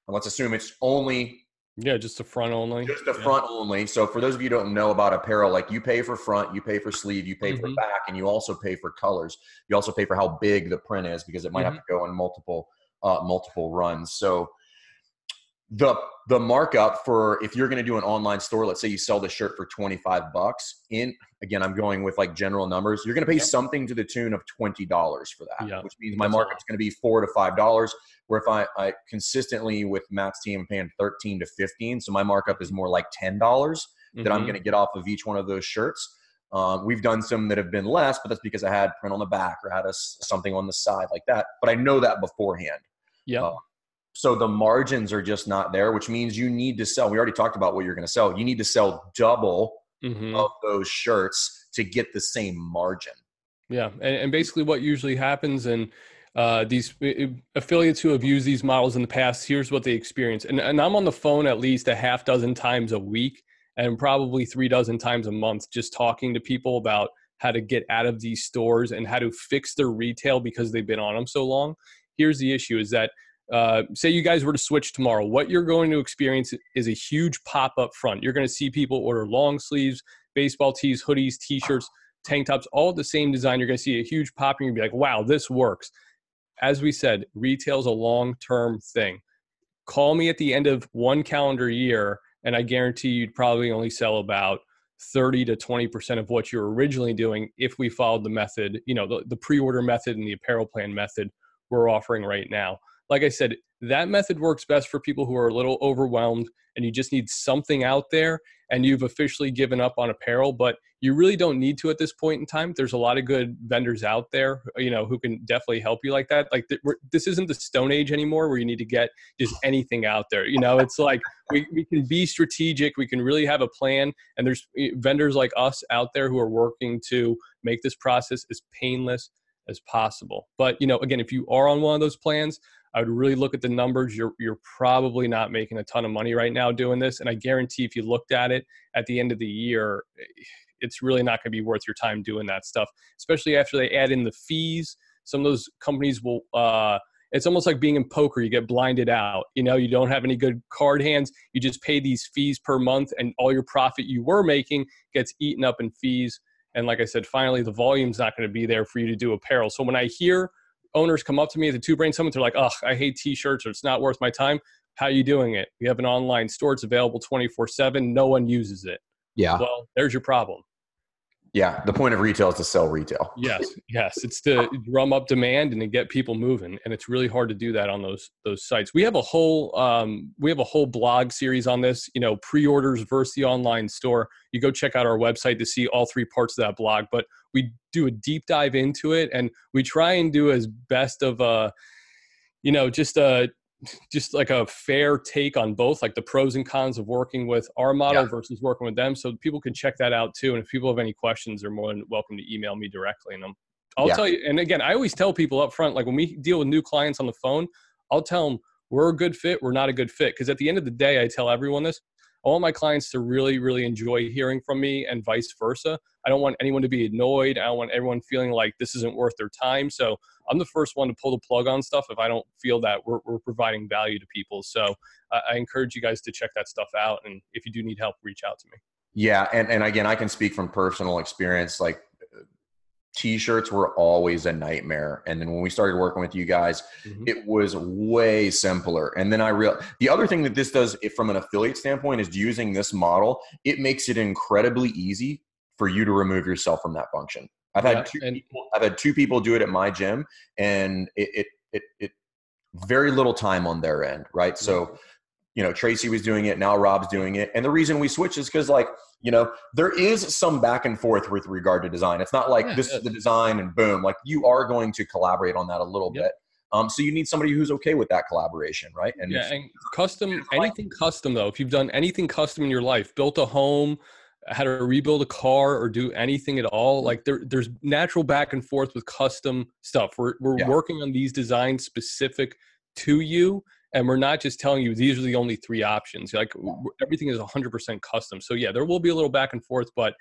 let's assume it's only yeah, just the front only. Just the yeah. front only. So for those of you who don't know about apparel, like you pay for front, you pay for sleeve, you pay mm-hmm. for back, and you also pay for colors. You also pay for how big the print is because it might mm-hmm. have to go in multiple uh, multiple runs. So the the markup for if you're going to do an online store let's say you sell the shirt for 25 bucks in again i'm going with like general numbers you're going to pay yep. something to the tune of $20 for that yep. which means my markup's going to be four to five dollars where if I, I consistently with matt's team I'm paying 13 to 15 so my markup is more like $10 mm-hmm. that i'm mm-hmm. going to get off of each one of those shirts um, we've done some that have been less but that's because i had print on the back or had a, something on the side like that but i know that beforehand yeah uh, so the margins are just not there, which means you need to sell. We already talked about what you're going to sell. You need to sell double mm-hmm. of those shirts to get the same margin. Yeah, and, and basically what usually happens, and uh, these affiliates who have used these models in the past, here's what they experience. And, and I'm on the phone at least a half dozen times a week, and probably three dozen times a month, just talking to people about how to get out of these stores and how to fix their retail because they've been on them so long. Here's the issue: is that uh, say you guys were to switch tomorrow, what you're going to experience is a huge pop up front. You're going to see people order long sleeves, baseball tees, hoodies, t shirts, tank tops, all the same design. You're going to see a huge pop and to be like, wow, this works. As we said, retail's a long term thing. Call me at the end of one calendar year, and I guarantee you'd probably only sell about 30 to 20% of what you're originally doing if we followed the method, you know, the, the pre order method and the apparel plan method we're offering right now like I said, that method works best for people who are a little overwhelmed and you just need something out there and you've officially given up on apparel but you really don't need to at this point in time. There's a lot of good vendors out there you know who can definitely help you like that. Like this isn't the stone age anymore where you need to get just anything out there you know? It's like we, we can be strategic we can really have a plan and there's eh, vendors like us out there who are working to make this process as painless as possible. But you know again if you are on one of those plans I would really look at the numbers. You're you're probably not making a ton of money right now doing this, and I guarantee if you looked at it at the end of the year, it's really not going to be worth your time doing that stuff. Especially after they add in the fees. Some of those companies will. Uh, it's almost like being in poker. You get blinded out. You know, you don't have any good card hands. You just pay these fees per month, and all your profit you were making gets eaten up in fees. And like I said, finally, the volume's not going to be there for you to do apparel. So when I hear owners come up to me at the Two Brain Summit, they're like, "Oh, I hate T-shirts, or it's not worth my time." How are you doing it? We have an online store; it's available twenty four seven. No one uses it. Yeah. Well, there's your problem. Yeah, the point of retail is to sell retail. Yes, yes, it's to drum up demand and to get people moving, and it's really hard to do that on those those sites. We have a whole um, we have a whole blog series on this. You know, pre-orders versus the online store. You go check out our website to see all three parts of that blog. But we do a deep dive into it, and we try and do as best of a you know just a just like a fair take on both, like the pros and cons of working with our model yeah. versus working with them. So people can check that out too. And if people have any questions, they're more than welcome to email me directly. And I'm, I'll yeah. tell you. And again, I always tell people up front, like when we deal with new clients on the phone, I'll tell them we're a good fit, we're not a good fit. Because at the end of the day, I tell everyone this. I want my clients to really, really enjoy hearing from me and vice versa. I don't want anyone to be annoyed. I don't want everyone feeling like this isn't worth their time. So I'm the first one to pull the plug on stuff if I don't feel that we're, we're providing value to people. So uh, I encourage you guys to check that stuff out. And if you do need help, reach out to me. Yeah. And, and again, I can speak from personal experience. Like t-shirts were always a nightmare. And then when we started working with you guys mm-hmm. it was way simpler. And then i real the other thing that this does if from an affiliate standpoint is using this model it makes it incredibly easy for you to remove yourself from that function. I've had yeah, two and- people i've had two people do it at my gym and it it it, it very little time on their end right? So you know tracy was doing it now rob's doing it. And the reason we switched is because like you know there is some back and forth with regard to design. It's not like yeah, this is the design and boom like you are going to collaborate on that a little yep. bit. Um, so you need somebody who's okay with that collaboration right? And yeah and custom anything custom though if you've done anything custom in your life built a home had to rebuild a car or do anything at all like there, there's natural back and forth with custom stuff. We're, we're yeah. working on these designs specific to you and we're not just telling you these are the only three options like everything is 100% custom. So yeah there will be a little back and forth but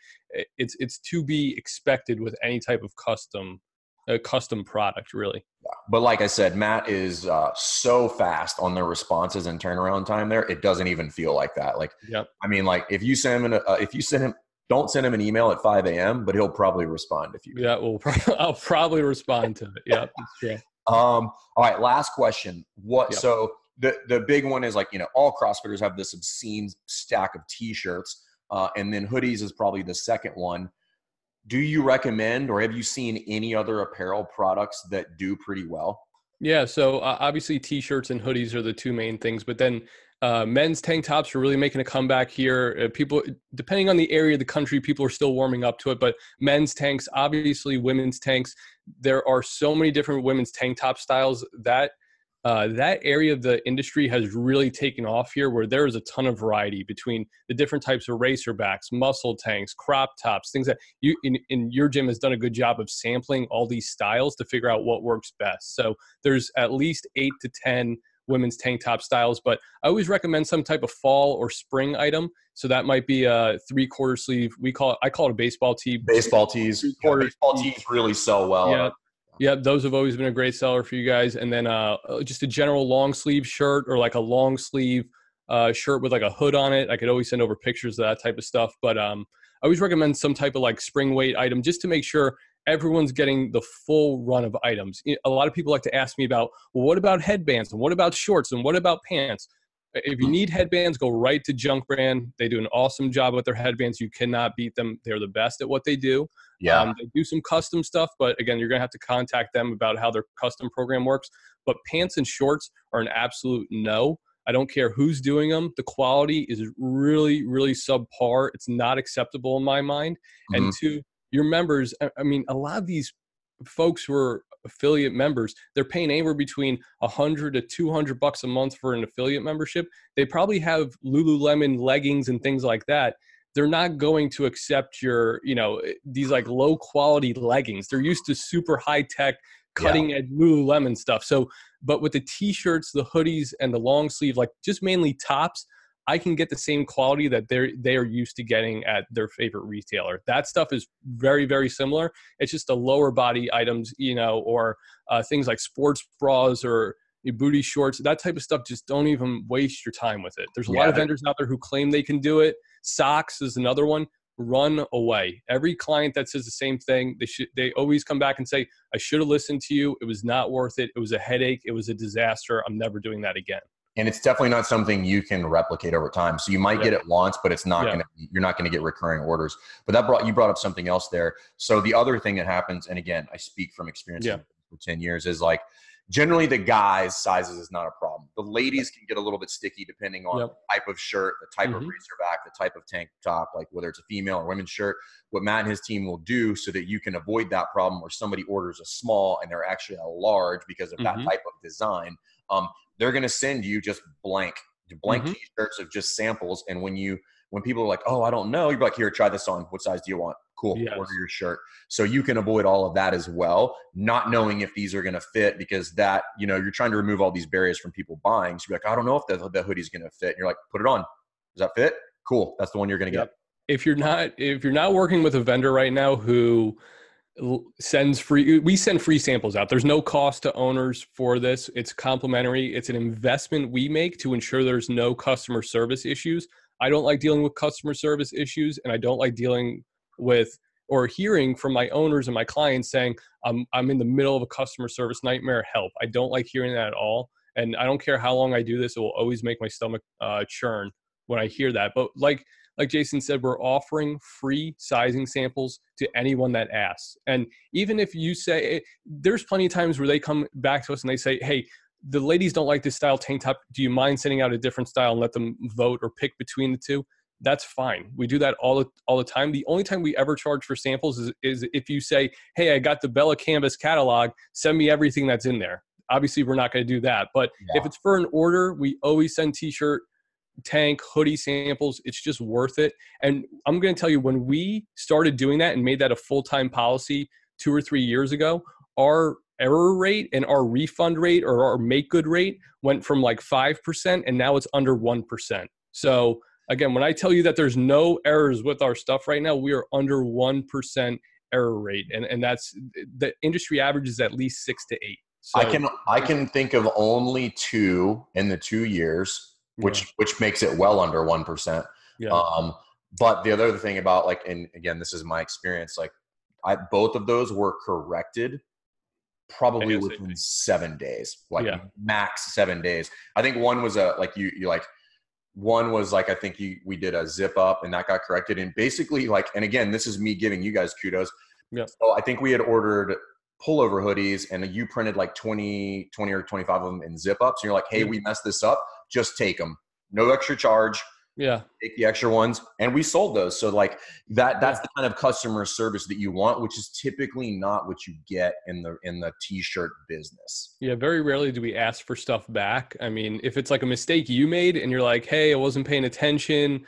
it's it's to be expected with any type of custom a custom product really. But like i said matt is uh, so fast on the responses and turnaround time there it doesn't even feel like that. Like yep. i mean like if you send him an, uh, if you send him don't send him an email at 5 a.m but he'll probably respond if you yeah well i'll probably respond to it. Yeah that's true um, all right, last question. What yep. so the the big one is like, you know, all CrossFitters have this obscene stack of t-shirts. Uh, and then hoodies is probably the second one. Do you recommend or have you seen any other apparel products that do pretty well? Yeah, so uh, obviously t-shirts and hoodies are the two main things, but then uh, men's tank tops are really making a comeback here. Uh, people, depending on the area of the country, people are still warming up to it. But men's tanks, obviously, women's tanks. There are so many different women's tank top styles that uh, that area of the industry has really taken off here, where there is a ton of variety between the different types of racerbacks, muscle tanks, crop tops, things that you in, in your gym has done a good job of sampling all these styles to figure out what works best. So there's at least eight to ten women's tank top styles, but I always recommend some type of fall or spring item. So that might be a three quarter sleeve. We call it, I call it a baseball tee. Baseball tees. Yeah, baseball tees really sell well. Yeah. Yeah, those have always been a great seller for you guys. And then uh, uh, just a general long sleeve shirt or like a long sleeve uh, shirt with like a hood on it. I could always send over pictures of that type of stuff. But um, I always recommend some type of like spring weight item just to make sure everyone's getting the full run of items. A lot of people like to ask me about, well, what about headbands and what about shorts and what about pants? If you need headbands, go right to Junk Brand. They do an awesome job with their headbands. You cannot beat them. They're the best at what they do. Yeah. Um, they do some custom stuff, but again, you're going to have to contact them about how their custom program works. But pants and shorts are an absolute no. I don't care who's doing them. The quality is really, really subpar. It's not acceptable in my mind. Mm-hmm. And two, your members i mean a lot of these folks who are affiliate members they're paying anywhere between 100 to 200 bucks a month for an affiliate membership. They probably have lululemon leggings and things like that. They're not going to accept your you know eh, these like low quality leggings. They're used to super high tech cutting yeah. edge lululemon stuff. So but with the t-shirts the hoodies and the long sleeve like just mainly tops I can get the same quality that they're they are used to getting at their favorite retailer. That stuff is very very similar. It's just the lower body items, you know, or uh, things like sports bras or booty shorts. That type of stuff. Just don't even waste your time with it. There's a yeah. lot of vendors out there who claim they can do it. Socks is another one. Run away. Every client that says the same thing, they should they always come back and say, "I should have listened to you. It was not worth it. It was a headache. It was a disaster. I'm never doing that again." And it's definitely not something you can replicate over time. So you might yeah. get it once, but it's not yeah. going to. You're not going to get recurring orders. But that brought you brought up something else there. So the other thing that happens, and again, I speak from experience yeah. for ten years, is like generally the guys' sizes is not a problem. The ladies can get a little bit sticky depending on yep. the type of shirt, the type mm-hmm. of racerback, the type of tank top, like whether it's a female or women's shirt. What Matt and his team will do so that you can avoid that problem where somebody orders a small and they're actually a large because of mm-hmm. that type of design. Um, they're going to send you just blank blank mm-hmm. t-shirts of just samples and when you when people are like oh i don't know you're like here try this on. What size do you want? Cool yes. order your shirt. So you can avoid all of that as well not knowing if these are going to fit because that you know you're trying to remove all these barriers from people buying. So you're like i don't know if the, the hoodie's going to fit. And you're like put it on. Does that fit? Cool that's the one you're going to yep. get if you're not if you're not working with a vendor right now who sends free we send free samples out there's no cost to owners for this it's complimentary it's an investment we make to ensure there's no customer service issues i don't like dealing with customer service issues and i don't like dealing with or hearing from my owners and my clients saying, I'm, I'm in the middle of a customer service nightmare, help. I don't like hearing that at all. And I don't care how long I do this, it will always make my stomach uh, churn when I hear that. But like, like Jason said, we're offering free sizing samples to anyone that asks. And even if you say, eh, there's plenty of times where they come back to us and they say, hey, the ladies don't like this style tank top. Do you mind sending out a different style and let them vote or pick between the two? That's fine. We do that all the, all the time. The only time we ever charge for samples is, is if you say, hey, I got the Bella Canvas catalog, send me everything that's in there. Obviously, we're not going to do that. But yeah. if it's for an order, we always send t shirt, tank, hoodie samples. It's just worth it. And I'm going to tell you, when we started doing that and made that a full time policy two or three years ago, our error rate and our refund rate or our make good rate went from like 5% and now it's under 1%. So again, when I tell you that there's no errors with our stuff right now, we are under 1% error rate. And, and that's the industry average is at least six to eight. So, I can I can think of only two in the two years, which yeah. which makes it well under one percent. Yeah. Um, but the other thing about like, and again, this is my experience. Like, I both of those were corrected probably within seven days, like yeah. max seven days. I think one was a like you you like one was like I think you we did a zip up and that got corrected and basically like and again this is me giving you guys kudos. Yeah. So I think we had ordered pullover hoodies and you printed like 20 20 or 25 of them in zip ups and you're like hey we messed this up just take them no extra charge. Yeah. Take the extra ones. And we sold those. So like that that's the kind of customer service that you want which is typically not what you get in the in the t-shirt business. Yeah very rarely do we ask for stuff back. I mean if it's like a mistake you made and you're like hey i wasn't paying attention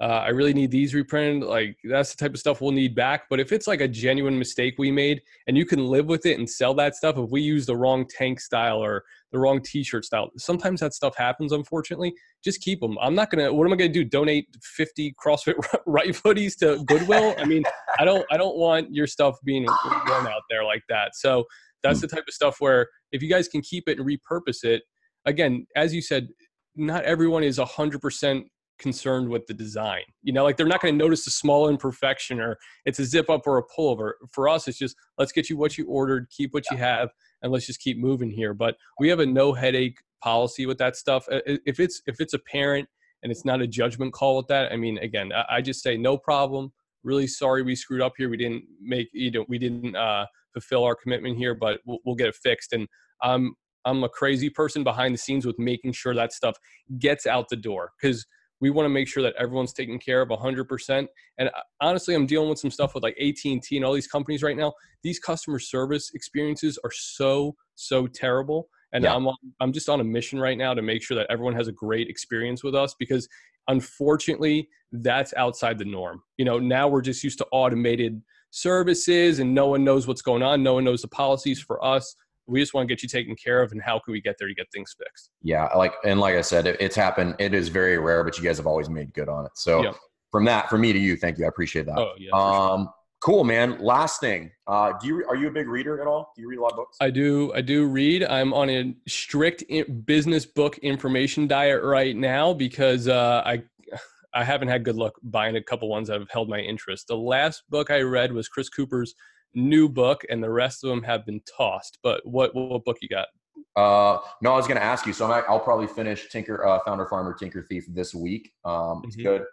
uh, I really need these reprinted. Like that's the type of stuff we'll need back. But if it's like a genuine mistake we made and you can live with it and sell that stuff, if we use the wrong tank style or the wrong t-shirt style, sometimes that stuff happens. Unfortunately, just keep them. I'm not gonna. What am I gonna do? Donate 50 CrossFit right hoodies to Goodwill? I mean, I don't. I don't want your stuff being worn out there like that. So that's the type of stuff where if you guys can keep it and repurpose it, again, as you said, not everyone is 100% concerned with the design. You know, like they're not going to notice a small imperfection or it's a zip up or a pullover. For us, it's just let's get you what you ordered, keep what yeah. you have, and let's just keep moving here. But we have a no headache policy with that stuff. If it's if it's a parent and it's not a judgment call with that, I mean, again, I just say no problem. Really sorry we screwed up here. We didn't make you know we didn't uh, fulfill our commitment here, but we'll, we'll get it fixed. And um, I'm a crazy person behind the scenes with making sure that stuff gets out the door because we want to make sure that everyone's taken care of 100% and uh, honestly i'm dealing with some stuff with like at&t and all these companies right now. These customer service experiences are so so terrible. And yeah. i'm on, i'm just on a mission right now to make sure that everyone has a great experience with us because unfortunately that's outside the norm. You know now we're just used to automated services and no one knows what's going on. No one knows the policies for us we just want to get you taken care of and how can we get there to get things fixed? Yeah like and like i said it, it's happened it is very rare but you guys have always made good on it. So from that from me to you thank you i appreciate that. Oh, yeah, um sure. cool man. Last thing uh do you are you a big reader at all? Do you read a lot of books? I do i do read. I'm on a strict business book information diet right now because uh i I haven't had good luck buying a couple ones that have held my interest. The last book I read was Chris Cooper's new book, and the rest of them have been tossed. But what what book you got? Uh, no, I was going to ask you. So i will probably finish Tinker uh, Founder Farmer Tinker Thief this week. Um, it's mm-hmm. good.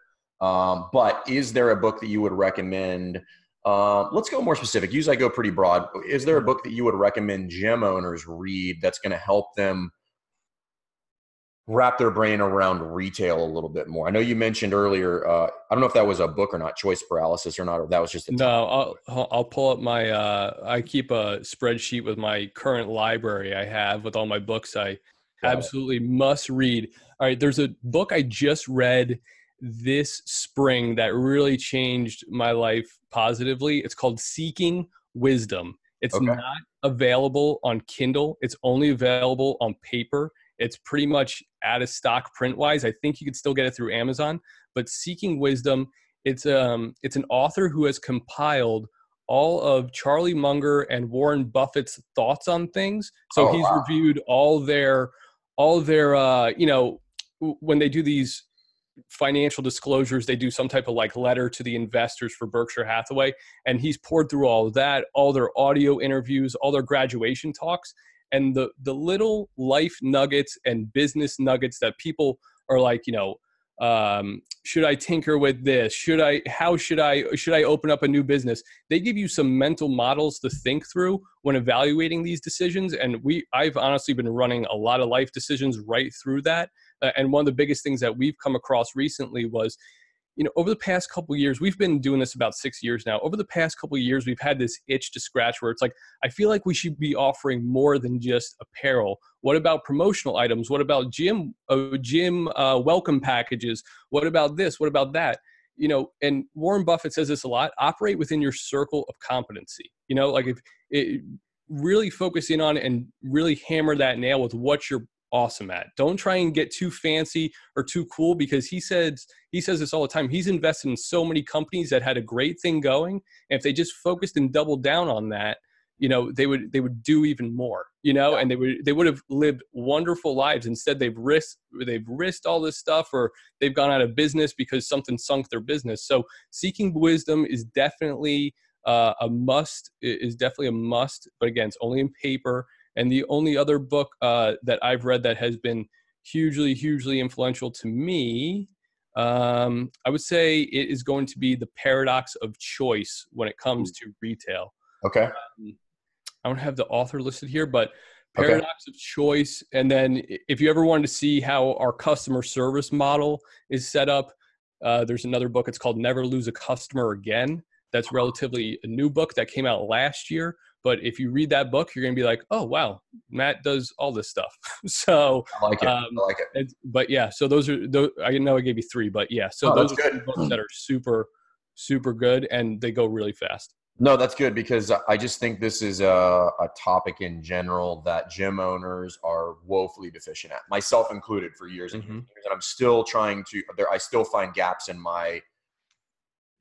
Um, but is there a book that you would recommend? Uh, let's go more specific. Usually I go pretty broad. Is there a book that you would recommend gym owners read that's going to help them wrap their brain around retail a little bit more. I know you mentioned earlier. Uh, I don't know if that was a book or not, choice paralysis or not, or that was just a no. I'll I'll pull up my. Uh, I keep a spreadsheet with my current library I have with all my books. I Got absolutely it. must read. All right, there's a book I just read this spring that really changed my life positively. It's called Seeking Wisdom. It's okay. not available on Kindle. It's only available on paper it's pretty much out of stock print wise. I think you could still get it through Amazon. But Seeking Wisdom, it's um it's an author who has compiled all of Charlie Munger and Warren Buffett's thoughts on things. So oh, he's wow. reviewed all their all their uh you know when they do these financial disclosures. They do some type of like letter to the investors for Berkshire Hathaway, and he's poured through all of that, all their audio interviews, all their graduation talks, and the the little life nuggets and business nuggets that people are like, you know, um, should I tinker with this? Should I? How should I? Should I open up a new business? They give you some mental models to think through when evaluating these decisions, and we I've honestly been running a lot of life decisions right through that. Uh, and one of the biggest things that we've come across recently was you know over the past couple years we've been doing this about six years now. Over the past couple years we've had this itch to scratch where it's like i feel like we should be offering more than just apparel. What about promotional items? What about gym uh, gym uh, welcome packages? What about this? What about that? You know and warren buffett says this a lot operate within your circle of competency. You know like if it, really focus in on and really hammer that nail with what you're awesome at. Don't try and get too fancy or too cool because he says he says this all the time. He's invested in so many companies that had a great thing going. And if they just focused and doubled down on that, you know, they would they would do even more, you know, yeah. and they would they would have lived wonderful lives. Instead, they've risked they've risked all this stuff or they've gone out of business because something sunk their business. So seeking wisdom is definitely uh, a must is definitely a must, but again, it's only in paper and the only other book uh, that I've read that has been hugely, hugely influential to me, um, I would say it is going to be the paradox of choice when it comes to retail. Okay. Um, I don't have the author listed here, but paradox okay. of choice. And then if you ever wanted to see how our customer service model is set up, uh, there's another book. It's called Never Lose a Customer Again. That's relatively a new book that came out last year. But if you read that book, you're going to be like, oh, wow, Matt does all this stuff. so I like it. Um, I like it. But yeah, so those are, those, I know I gave you three, but yeah, so oh, those are good. books that are super, super good and they go really fast. No, that's good because I just think this is a, a topic in general that gym owners are woefully deficient at, myself included, for years and mm-hmm. years. And I'm still trying to. There, I still find gaps in my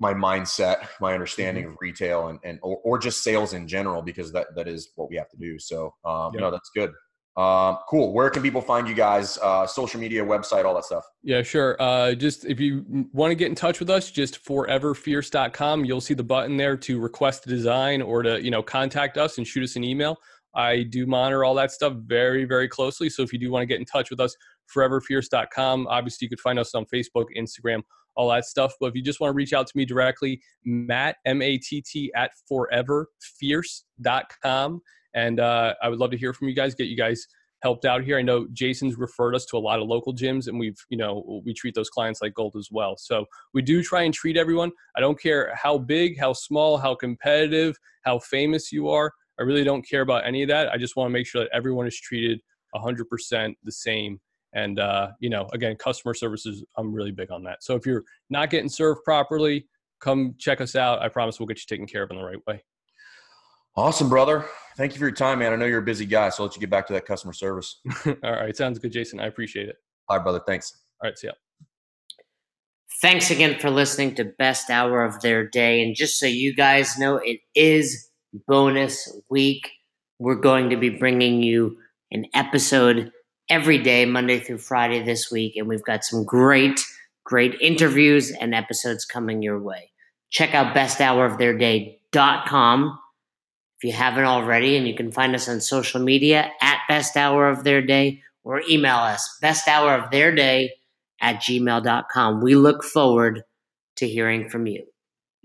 my mindset, my understanding mm-hmm. of retail and, and or, or, just sales in general, because that, that is what we have to do. So, um, yep. no, that's good. Um, cool. Where can people find you guys? Uh, social media, website, all that stuff. Yeah, sure. Uh, just if you want to get in touch with us, just foreverfierce.com. You'll see the button there to request a design or to, you know, contact us and shoot us an email. I do monitor all that stuff very, very closely. So if you do want to get in touch with us, foreverfierce.com. Obviously, you could find us on Facebook, Instagram, all that stuff. But if you just want to reach out to me directly, Matt, M A T T, at foreverfierce.com. And uh, I would love to hear from you guys, get you guys helped out here. I know Jason's referred us to a lot of local gyms, and we've, you know, we treat those clients like gold as well. So we do try and treat everyone. I don't care how big, how small, how competitive, how famous you are. I really don't care about any of that. I just want to make sure that everyone is treated 100% the same and uh, you know, again, customer services, I'm really big on that. So if you're not getting served properly, come check us out. I promise we'll get you taken care of in the right way. Awesome, brother. Thank you for your time, man. I know you're a busy guy, so I'll let you get back to that customer service. All right. Sounds good, Jason. I appreciate it. All right, brother. Thanks. All right. See ya. Thanks again for listening to Best Hour of Their Day. And just so you guys know, it is bonus week. We're going to be bringing you an episode every day, Monday through Friday this week. And we've got some great, great interviews and episodes coming your way. Check out besthouroftheirday.com if you haven't already. And you can find us on social media at Best Hour of Their Day or email us besthouroftheirday at gmail.com. We look forward to hearing from you.